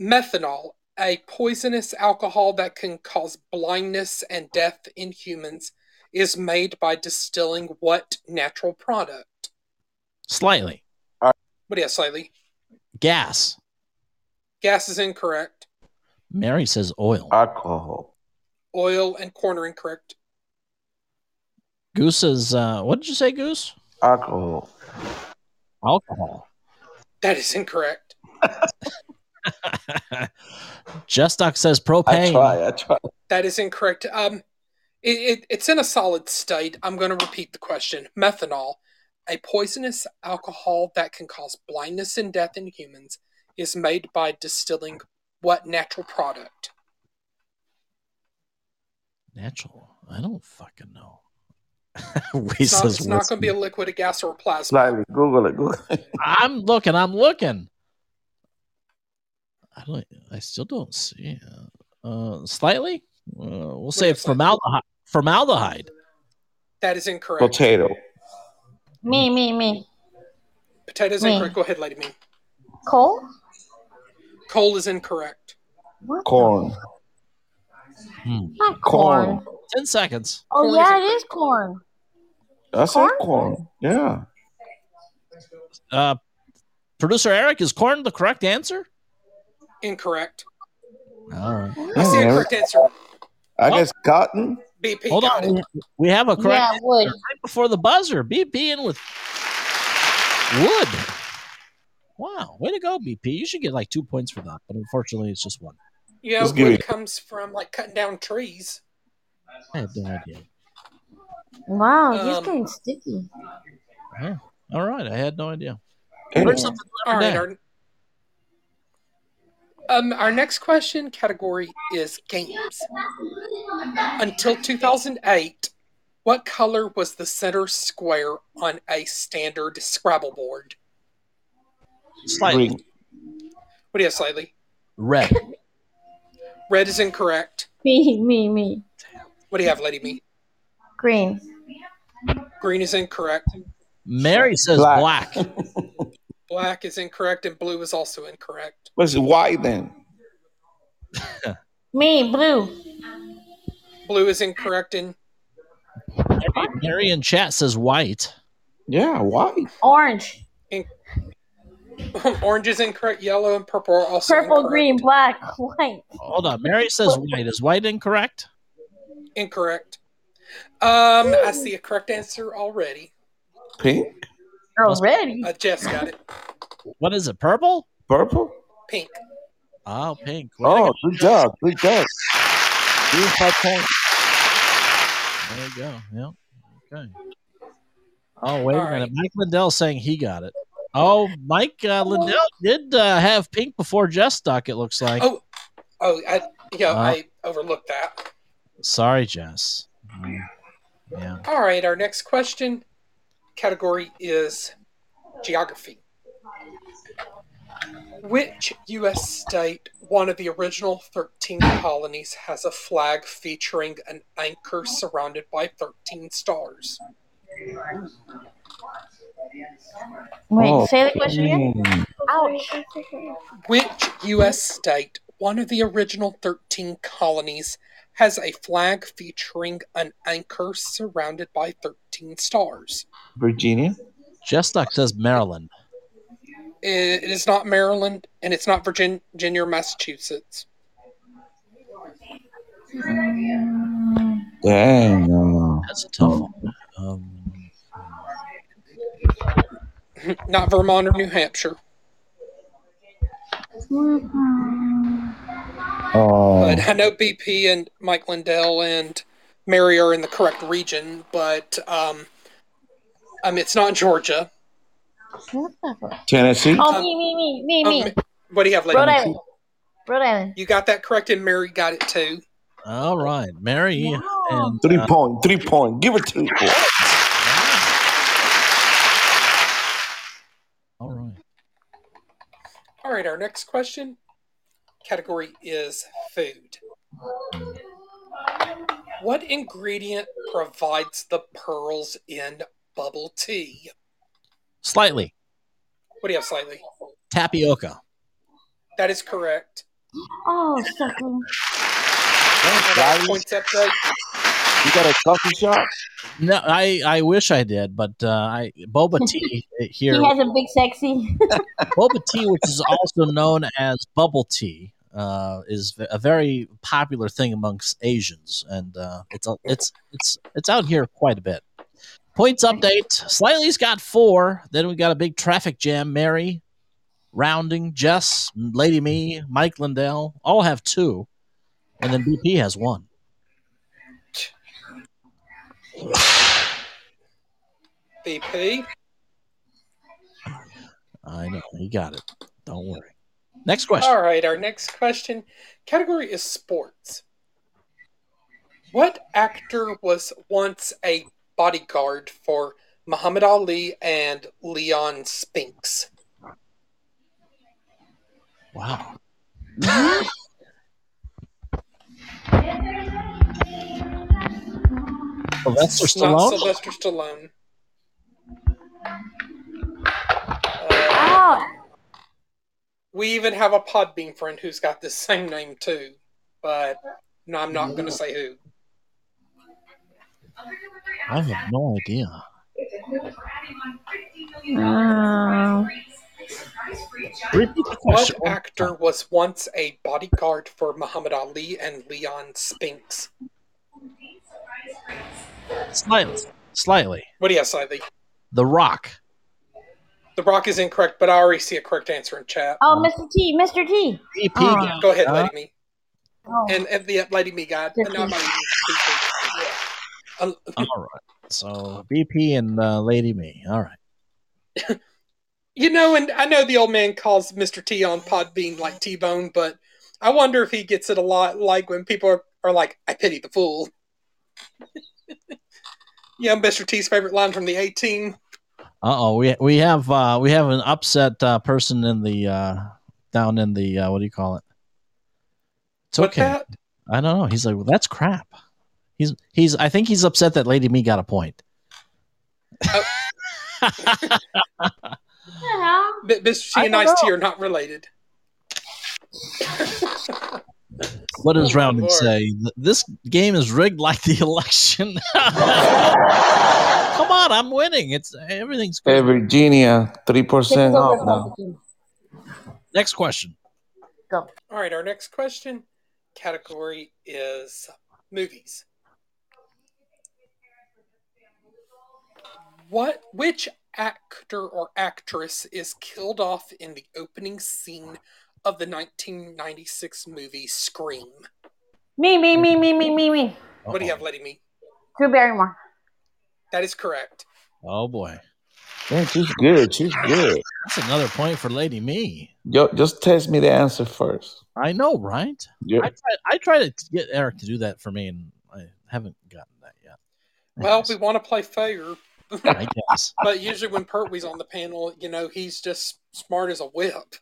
Methanol, a poisonous alcohol that can cause blindness and death in humans, is made by distilling what natural product? Slightly. What do you have, slightly? Gas. Gas is incorrect. Mary says oil. Alcohol. Oil and corn are incorrect. Goose is, uh, what did you say, Goose? Alcohol. Alcohol. That is incorrect. Jess Duck says propane. I try. I try. That is incorrect. Um, it, it, it's in a solid state. I'm going to repeat the question. Methanol, a poisonous alcohol that can cause blindness and death in humans, is made by distilling what natural product? Natural. I don't fucking know. It's not, it's not going to be a liquid, a gas, or a plasma. Slightly. Google it. Google it. I'm looking. I'm looking. I don't. I still don't see. it. Uh, slightly. Uh, we'll say Yeah, slightly. formaldehyde. Formaldehyde. That is incorrect. Potato. Me, me, me. Potatoes Me. incorrect. Go ahead, Lady Me. Coal? Coal is incorrect. What? Corn. Hmm. Not corn. Corn. Ten seconds. Oh, Corn yeah, it incorrect. is corn. I said Corn? corn. Yeah. Uh, producer Eric, is corn the correct answer? Incorrect. All right. I see a correct answer. I guess cotton. BP. Hold got on. We- We have a correct Yeah, answer wood. right before the buzzer. BP in with wood. Wow, way to go, BP. You should get like two points for that, but unfortunately, it's just one. Yeah, Just give wood it- comes from like cutting down trees. I had no idea. Wow, he's Um, getting sticky. Yeah. All right, I had no idea. Yeah. Learn something All every right. day. Our, um, our next question category is games. Until 2008, what color was the center square on a standard Scrabble board? Slightly Green. What do you have, slightly? red. Red is incorrect. Me, me, me. What do you have, Lady Me? Green. Green is incorrect. Mary says Black. black. Black is incorrect, and blue is also incorrect. What's white then? Me, blue. Blue is incorrect, and Mary in chat says white. Yeah, white. Orange. orange is incorrect. Yellow and purple are also Purple, incorrect. green, black, white. Hold on. Mary says white. Is white incorrect? Incorrect. Um, I see a correct answer already. Pink. Already? Uh, Jeff's got it. What is it? Purple? Purple. Pink. Oh, pink. Way Oh, go. good job. Good job. Give me five points. There you go. Yeah. Okay. Oh, wait a minute. right. Mike Lindell saying he got it. Oh, Mike uh, Lindell did uh, have pink before Jess Duck, it looks like. Oh, oh, I, yeah, Uh. I overlooked that. Sorry, Jess. Yeah. All right, our next question category is geography. Which U.S. state, one of the original 13 colonies, has a flag featuring an anchor surrounded by 13 stars? Wait, Oh. say the question again. Ouch. Which U.S. state, one of the original 13 colonies, has a flag featuring an anchor surrounded by 13 stars? Virginia. Jess Duck says Maryland. It it is not Maryland, and it's not Virgin- Virginia or Massachusetts. Dang. No. That's a tough one. Um, not Vermont or New Hampshire. Oh. But I know BP and Mike Lindell and Mary are in the correct region, but um, um, it's not Georgia. What the fuck? Tennessee. Oh, me, me, me, me, Um, me. what do you have, lady? Rhode Island. Rhode Island. You got that correct, and Mary got it too. all right. Mary and Three uh, point. Three point. Give it two points. all right. All right, our next question Category is food. What ingredient provides the pearls in bubble tea? Slightly. What do you have slightly? Tapioca. That is correct. Oh, suckling. Slightly? Points update. You got a coffee shop? No, I, I wish I did, but uh, I boba tea here. He has a big sexy. boba tea, which is also known as bubble tea, uh, is a very popular thing amongst Asians, and uh, it's it's it's it's out here quite a bit. Points update: Slightly's got four. Then we got a big traffic jam. Mary, Rounding, Jess, Lady Me, Mike Lindell all have two, and then BP has one. BP. I know he got it. Don't worry. Next question. All right, our next question. Category is sports. What actor was once a bodyguard for Muhammad Ali and Leon Spinks? Wow. Sylvester Stallone. Sylvester Stallone. Uh, oh, we even have a Podbean friend who's got the same name too, but no, I'm not going to say who. I have no idea. Repeat the What actor was once a bodyguard for Muhammad Ali and Leon Spinks? Slightly. Slightly. What do you have, Slightly? The Rock. The Rock is incorrect, but I already see a correct answer in chat. oh, Mr. T, Mr. T. BP. Oh. Go ahead, Lady Me. Oh. And, and the Lady Me guy. Yes, No, I'm yeah. Uh, All right. So BP and uh, Lady Me. All right. You know, and I know the old man calls Mr. T on pod Podbean like T Bone, but I wonder if he gets it a lot like when people are, are like, I pity the fool. yeah, Mr. T's favorite line from the A-Team. Uh oh. We we have uh, we have an upset uh, person in the uh, down in the uh, what do you call it? It's What okay. that? I don't know. He's like, well, that's crap. He's he's. I think he's upset that Lady Me got a point. Yeah. M- Mr. T I and don't Ice T are not related. What does Oh, Rounding say? This game is rigged like the election. Come on, I'm winning. It's everything's Hey, good. Virginia, 3% off now. Next question. Go. All right, our next question category is movies. What which actor or actress is killed off in the opening scene of the 1996 movie Scream? Me, me, me, me, me, me, me. What do you have, Lady Me? Drew Barrymore. That is correct. Oh boy, Yeah, she's good. She's good. that's another point for Lady Me. Yo, just test me the answer first. I know, right? Yeah. I try, I tried to get Eric to do that for me, and I haven't gotten that yet. Well, we want to play fair, I guess. but usually when Pertwee's on the panel, you know, he's just smart as a whip.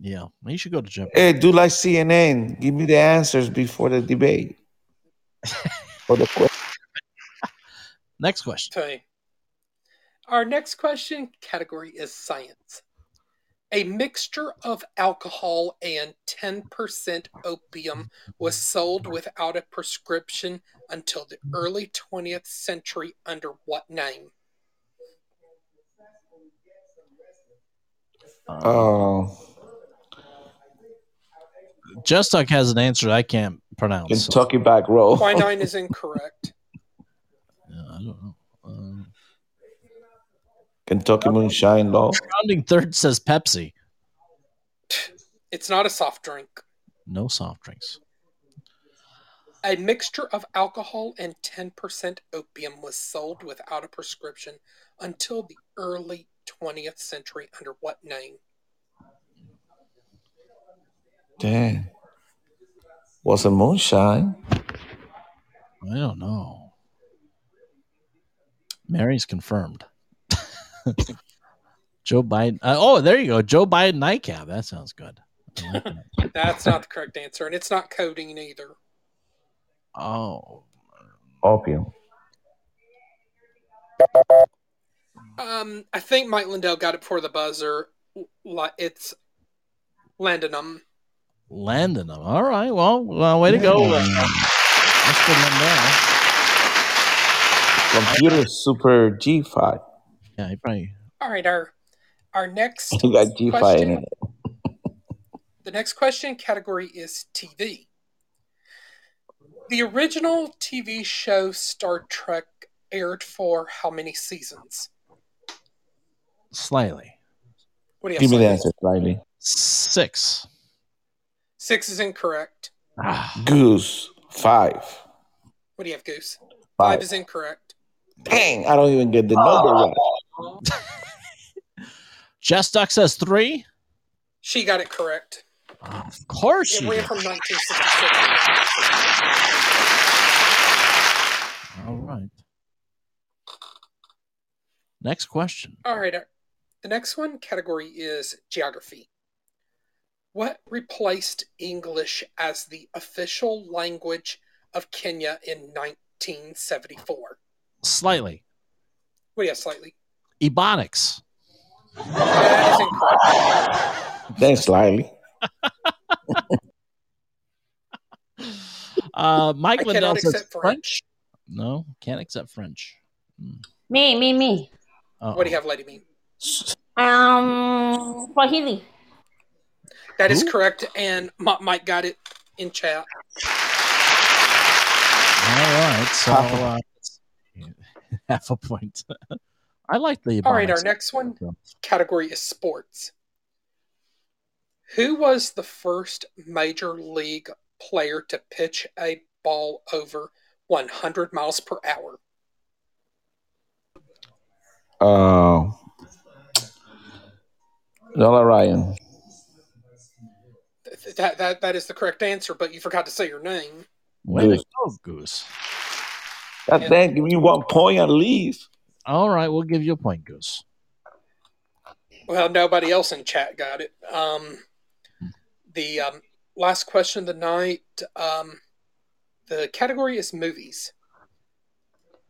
Yeah, you should go to Jeopardy. Hey, do like CNN. Give me the answers before the debate. or the question. Next question. Okay. Our next question category is science. A mixture of alcohol and 10% opium was sold without a prescription until the early 20th century under what name? Oh, Jess Duck has an answer I can't pronounce. so- Kentucky back row. Quinine is incorrect. Yeah, I don't know. Um, Kentucky moonshine law. rounding third says Pepsi. It's not a soft drink. No soft drinks. A mixture of alcohol and 10% opium was sold without a prescription until the early 20th century under what name? Damn. Was a moonshine? I don't know. Mary's confirmed. Joe Biden. Uh, oh, there you go. Joe Biden nightcap. That sounds good. Like that. That's not the correct answer, and it's not codeine either. Oh, Opium. Um, I think Mike Lindell got it before the buzzer. It's Laudanum. landing them. All right. Well, well way to go, uh, Mr. Lindell. Computer Super G5. Yeah, he probably. All right, our our next You got G5 question. in it. The next question category is TV. The original TV show Star Trek aired for how many seasons? Slightly. What do you have? Give me the answer, slightly. Six. Six is incorrect. Ah, Goose. Five. What do you have, Goose? Five. Five is incorrect. Dang, I don't even get the number right. Jess Duck says three. She got it correct. Of course It she ran from 1966 All right. Next question. All right. uh, The next one category is geography. What replaced English as the official language of Kenya in 1974? Slightly. What do you have, slightly? Ebonics. That is incorrect. Thanks, slightly. Uh, Mike I Lindell says accept French. French. No, can't accept French. Me, me, me. Uh-oh. What do you have, Lady Me? Um, Swahili. That is Who? correct, and Mike got it in chat. All right. So uh, half a point. I like the. All right, our next one category is sports. Who was the first major league player to pitch a ball over 100 miles per hour? Uh, Nolan Ryan. That, that, that is the correct answer, but you forgot to say your name. Goose. go, Goose. God dang, give me one point at least. All right, we'll give you a point, Goose. Well, nobody else in chat got it. Um, the um, last question of the night. Um, the category is movies.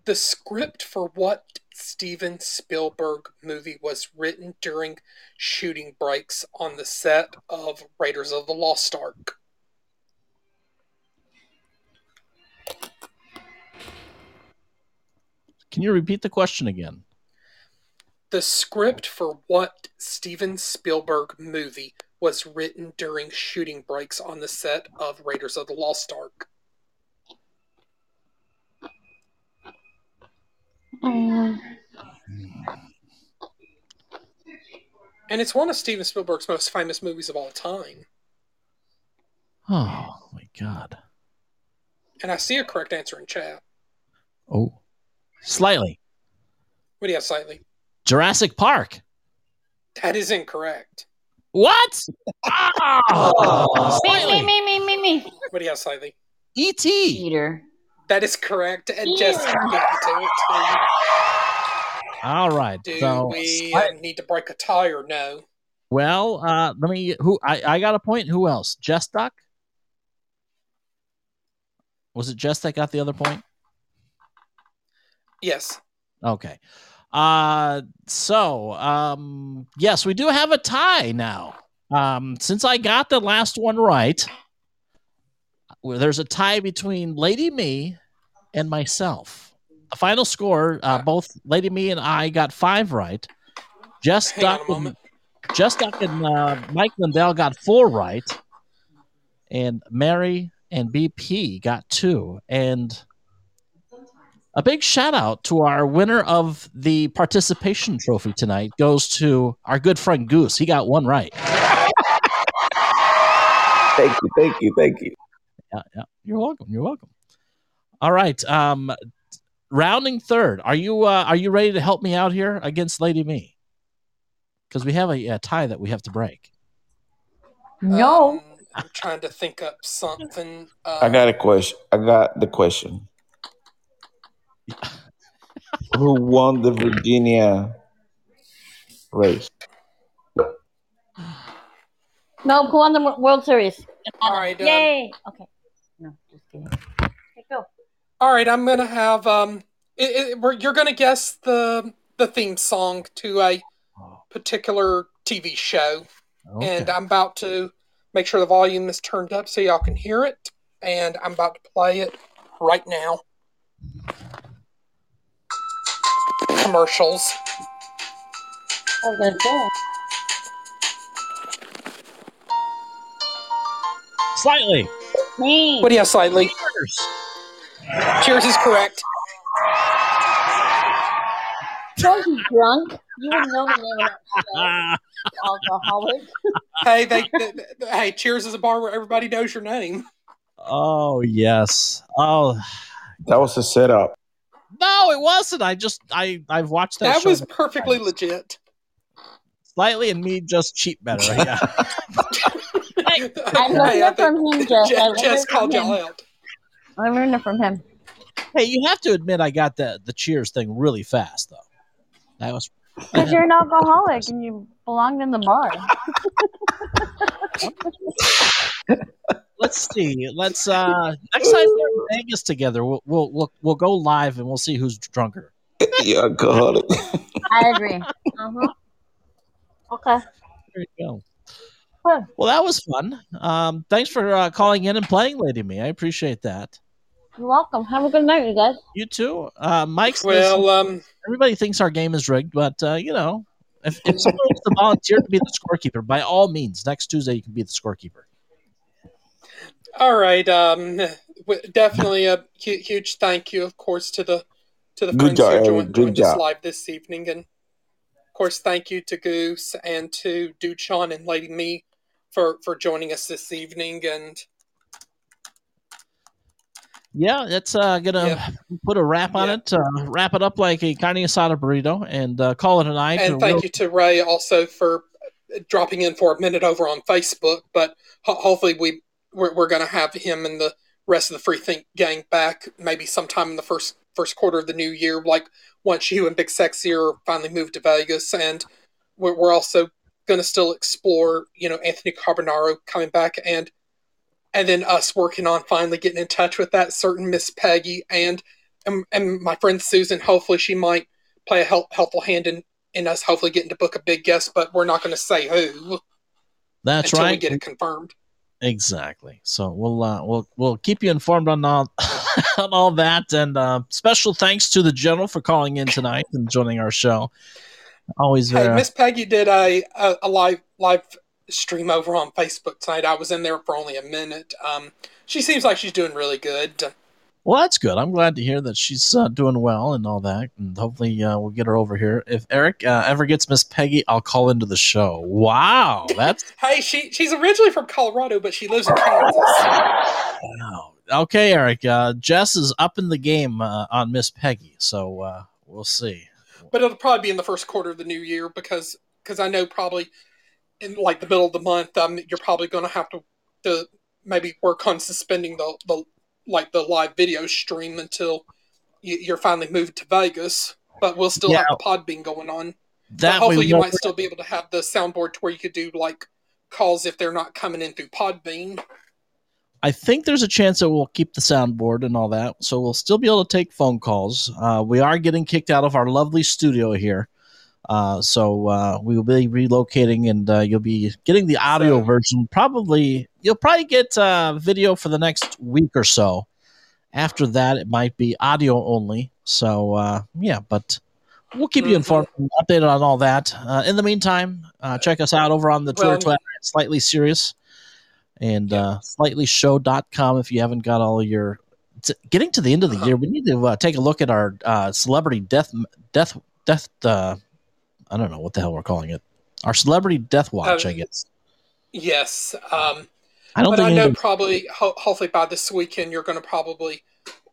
The script for what Steven Spielberg movie was written during shooting breaks on the set of Raiders of the Lost Ark? Can you repeat the question again? The script for what Steven Spielberg movie was written during shooting breaks on the set of Raiders of the Lost Ark? Um, And it's one of Steven Spielberg's most famous movies of all time. Oh my God. And I see a correct answer in chat. Oh, slightly. What do you have, slightly? Jurassic Park. That is incorrect. What? Oh, me, me, me, me, me, me. What do you have, slightly? E.T. Eater. That is correct. And Jesse beat you to it. All right. Do so, we slight- uh, need to break a tie or no? well, uh, let me. Who I, I got a point. Who else? Jess Duck. Was it Jess that got the other point? Yes. Okay. Uh so um yes, we do have a tie now. Um since I got the last one right, well, there's a tie between Lady Me and myself. A final score, uh, both Lady Me and I got five right. Just Hang Duck and. Jess Duck and uh, Mike Lindell got four right, and Mary and BP got two. And a big shout out to our winner of the participation trophy tonight goes to our good friend Goose. He got one right. Thank you, thank you, thank you. Yeah, yeah. You're welcome. You're welcome. All right. Um, rounding third. Are you uh, are you ready to help me out here against Lady Me? Because we have a, a tie that we have to break. No. Um, I'm trying to think up something. Uh, I got a question. I got the question. Who won the Virginia race? No, who won the World Series? All right. um, Yay! Okay. No, just kidding. Okay, go. All right, I'm gonna have um, it, it, we're, you're gonna guess the the theme song to a particular TV show, Okay. and I'm about to make sure the volume is turned up so y'all can hear it, and I'm about to play it right now. Commercials. Oh, good. good. Slightly. Me. What do you have, slightly? Cheers Cheers is correct. Don't you drunk? You wouldn't know the name of that show. Alcoholic. Hey, they, they, they- hey, Cheers is a bar where everybody knows your name. Oh yes. Oh That was a setup. No, it wasn't. I just I I've watched that. That show was perfectly times. legit. Slightly and me just cheat better. Yeah. I learned Hey, it from him, think Jess. I Jess, learned Jess called y'all out. I learned it from him. hey, you have to admit I got the the cheers thing really fast though. That was Because you're an alcoholic and you belonged in the bar. let's see. Let's uh next time we're in Vegas together, we'll we'll we'll, we'll go live and we'll see who's drunker. you alcoholic. I agree. Uh-huh. Okay. There you go. Huh. Well, that was fun. Um, thanks for uh, calling in and playing, Lady Me. I appreciate that. You're welcome. Have a good night, you guys. You too. Uh, Mike says Well, um, everybody thinks our game is rigged, but uh, you know, if, if someone wants to volunteer to be the scorekeeper, by all means, next Tuesday you can be the scorekeeper. All right. Um, definitely a huge thank you, of course, to the to the Good friends job, who joined, Good joined us job. live this evening, and of course, thank you to Goose and to Duchon and Lady Me for for joining us this evening. And Yeah, that's uh, gonna Yeah. put a wrap on Yeah. it. Uh, wrap it up like a carne asada burrito, and uh, call it a night. and thank real- you to Ray also for dropping in for a minute over on Facebook. But ho- hopefully, we we're, we're going to have him and the rest of the Free Think gang back maybe sometime in the first first quarter of the new year, like once you and Big Sexy are finally moved to Vegas, and we're, we're also going to still explore, you know, Anthony Carbonaro coming back and. And then us working on finally getting in touch with that certain Miss Peggy and, and and my friend Susan. Hopefully, she might play a help, helpful hand in in us hopefully getting to book a big guest, but we're not going to say who that's until right. we get it confirmed. Exactly. So we'll uh, we'll we'll keep you informed on all on all that, and uh, special thanks to the general for calling in tonight and joining our show. Always Hey, Miss Peggy did a, a a live live stream over on Facebook tonight. I was in there for only a minute. Um, she seems like she's doing really good. Well. That's good. I'm glad to hear that she's uh, doing well and all that, and hopefully uh, we'll get her over here. If Eric uh, ever gets Miss Peggy, I'll call into the show. Wow, that's Hey, she she's originally from Colorado, but she lives in Kansas. wow. Okay, Eric. Uh, Jess is up in the game uh, on Miss Peggy, so uh, we'll see. But it'll probably be in the first quarter of the new year because because I know probably in like the middle of the month, um, you're probably going to have to to maybe work on suspending the the like the live video stream until you, you're finally moved to Vegas. But we'll still have Yeah. the pod being going on. But That hopefully, you might still be able to have the soundboard to where you could do like calls if they're not coming in through Podbean. I think there's a chance that we'll keep the soundboard and all that, so we'll still be able to take phone calls. Uh, we are getting kicked out of our lovely studio here, uh, so uh, we will be relocating, and uh, you'll be getting the audio version. Probably, you'll probably get uh, video for the next week or so. After that, it might be audio only. So uh, yeah, but we'll keep you Mhm. informed, and updated on all that. Uh, in the meantime, uh, check us out over on the Twitter, Well- Twitter, Slightly Serious and uh, slightlyshow.com if you haven't got all your getting to the end of the Uh-huh. year we need to uh, take a look at our uh, celebrity death death death uh, i don't know what the hell we're calling it our celebrity death watch i Um, guess Yes. Um, i don't but think I know anybody- probably ho- hopefully by this weekend you're going to probably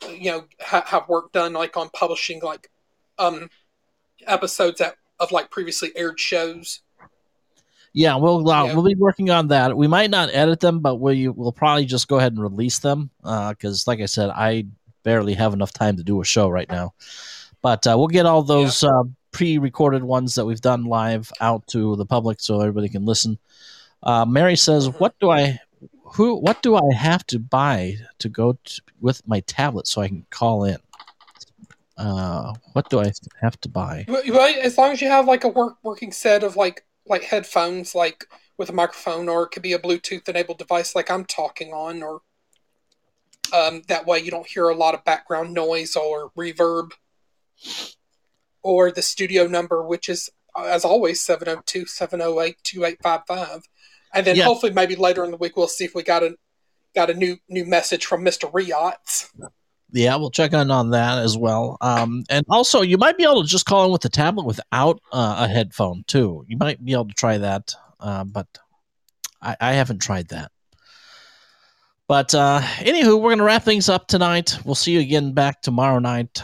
you know ha- have work done like on publishing like um episodes that of like previously aired shows. yeah we'll uh, Yeah. we'll be working on that we might not edit them but we will probably just go ahead and release them because like i said i barely have enough time to do a show right now but uh, we'll get all those uh, pre-recorded ones that we've done live out to the public so everybody can listen Uh, Mary says, "What do I, who, what do I have to buy to go with my tablet so I can call in? Uh, what do I have to buy? Well, as long as you have like a work working set of like like headphones, like with a microphone, or it could be a Bluetooth enabled device, like I'm talking on, or um, that way you don't hear a lot of background noise or reverb, or the studio number, which is as always 702-708-2855. and then Yeah. hopefully maybe later in the week we'll see if we got a got a new new message from Mister Riotts. Yeah, we'll check in on that as well. Um, and also, you might be able to just call in with the tablet without uh, a headphone too. You might be able to try that, uh, but I, I haven't tried that. But uh, anywho, we're gonna wrap things up tonight. We'll see you again back tomorrow night,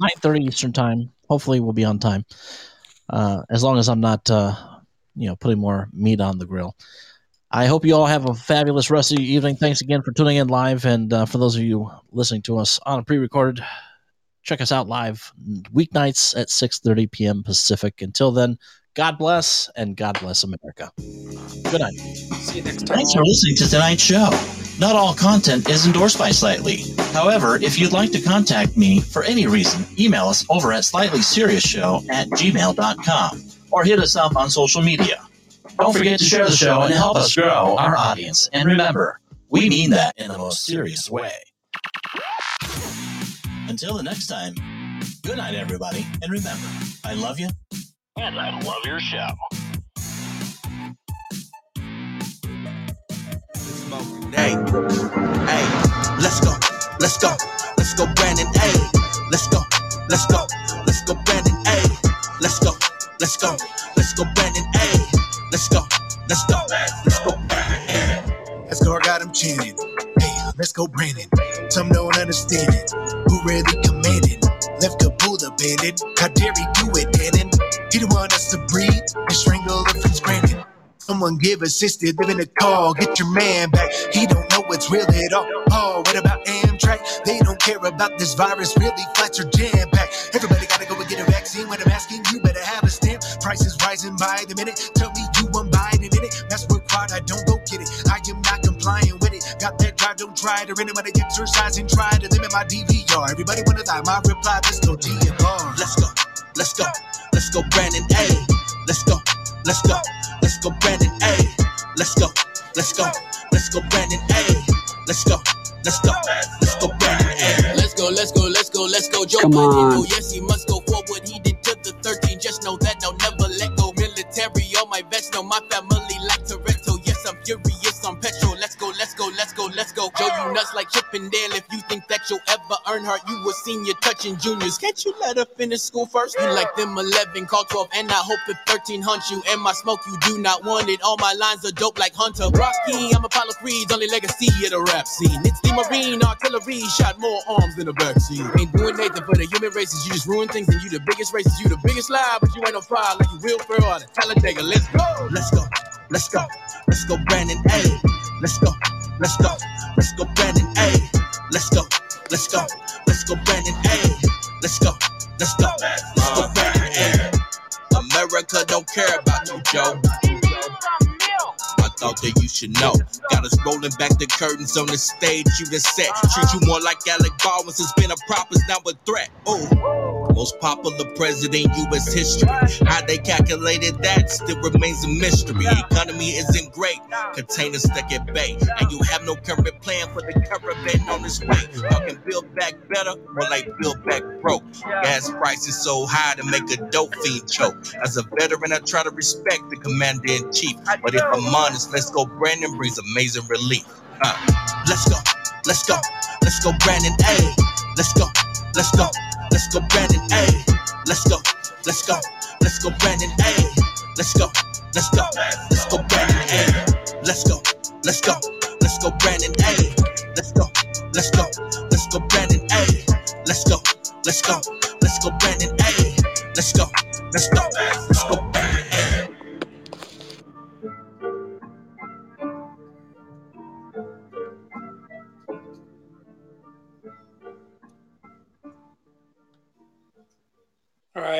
6.30, 9.30 Eastern time. Hopefully, we'll be on time. Uh, as long as I'm not, uh, you know, putting more meat on the grill. I hope you all have a fabulous rest of your evening. Thanks again for tuning in live. And uh, for those of you listening to us on a pre-recorded, check us out live weeknights at 6.30 p.m. Pacific. Until then, God bless and God bless America. Good night. See you next time. Thanks for listening to tonight's show. Not all content is endorsed by Slightly. However, if you'd like to contact me for any reason, email us over at slightlyseriousshow at gmail.com or hit us up on social media. Don't forget to share the show and help us grow our audience. And remember, we mean that in the most serious way. Until the next time, good night, everybody. And remember, I love you. And I love your show. Hey, hey, let's go, let's go, let's go, Brandon. Hey, let's go, let's go, let's go, Brandon. Hey, let's go, let's go, let's go, Brandon. Hey, let's go, let's go, let's go, Brandon. Hey. Let's go, I got him chanting. Hey, let's go, Brandon. Some don't understand it. Who really commanded? Left Kabul How dare he do it, Dannon? He don't want us to breathe and strangle Prince Brandon. Someone give assisted, living a call, get your man back. He don't know what's real at all. Oh, what about Amtrak? They don't care about this virus, really flights are jam packed. Everybody gotta go and get a vaccine. When I'm asking, you better have a stamp. Prices rising by the minute. Tell me you want Biden in it. That's required, I don't go get it. I am not complying. Got that drive, don't try it. Or anybody exercising, try to limit my DVR. Everybody wanna die, my reply, let's go DMR. Let's go, let's go, let's go, Brandon. Hey, let's go, let's go, let's go, Brandon. Hey, let's go, let's go, let's go, Brandon. Hey, let's go, let's go, let's go, Brandon. Hey. Let's go, let's go, let's go, let's go. Joe Come Biden, on. oh yes, he must go forward. He did to the 13. Just know that I'll never let go. Military, all my vets know my family like Toretto. Yes, I'm furious nuts like Chippendale. If you think that you'll ever earn her, you a senior touching juniors. Can't you let her finish school first? You like them 11, call 12, and I hope if 13 hunts you. And my smoke, you do not want it. All my lines are dope like Hunter. Rocky, I'm Apollo Creed's only legacy of the rap scene. It's the Marine artillery, shot more arms than a vaccine. Ain't doing Nathan for the human races. You just ruin things, and you the biggest racist. You the biggest lie, but you ain't on fire like you Will Ferrell out of Talladega. Let's go. Let's go, let's go, let's go, Brandon. Hey, let's go, let's go, let's go, Brandon. Hey, let's go, let's go, let's go, Brandon. Hey, let's go, let's go, let's go, Brandon. Hey. America don't care about you, Joe. Thought that you should know. Got us rolling back the curtains on the stage you done set. Treat you more like Alec Baldwin since been a prop is now a threat. Oh, most popular president U.S. history. How they calculated that still remains a mystery. Economy isn't great, containers stuck at bay, and you have no current plan for the caravan on its way. Talking build back better, more like build back broke. Gas prices so high to make a dope fiend choke. As a veteran, I try to respect the commander in chief, but if I'm honest, let's go. Brandon brings amazing relief. Uh, Let's go, let's go, let's go, Brandon. Hey, let's go, let's go, let's go, Brandon. Hey, let's go, let's go, let's go, Brandon. Hey, let's go, let's go, let's go, Brandon. Hey, let's go, let's go, let's go, Brandon. Hey, let's go, let's go, let's go, Brandon. Hey, let's go, let's go, let's go, Brandon. Hey, let's go, let's go,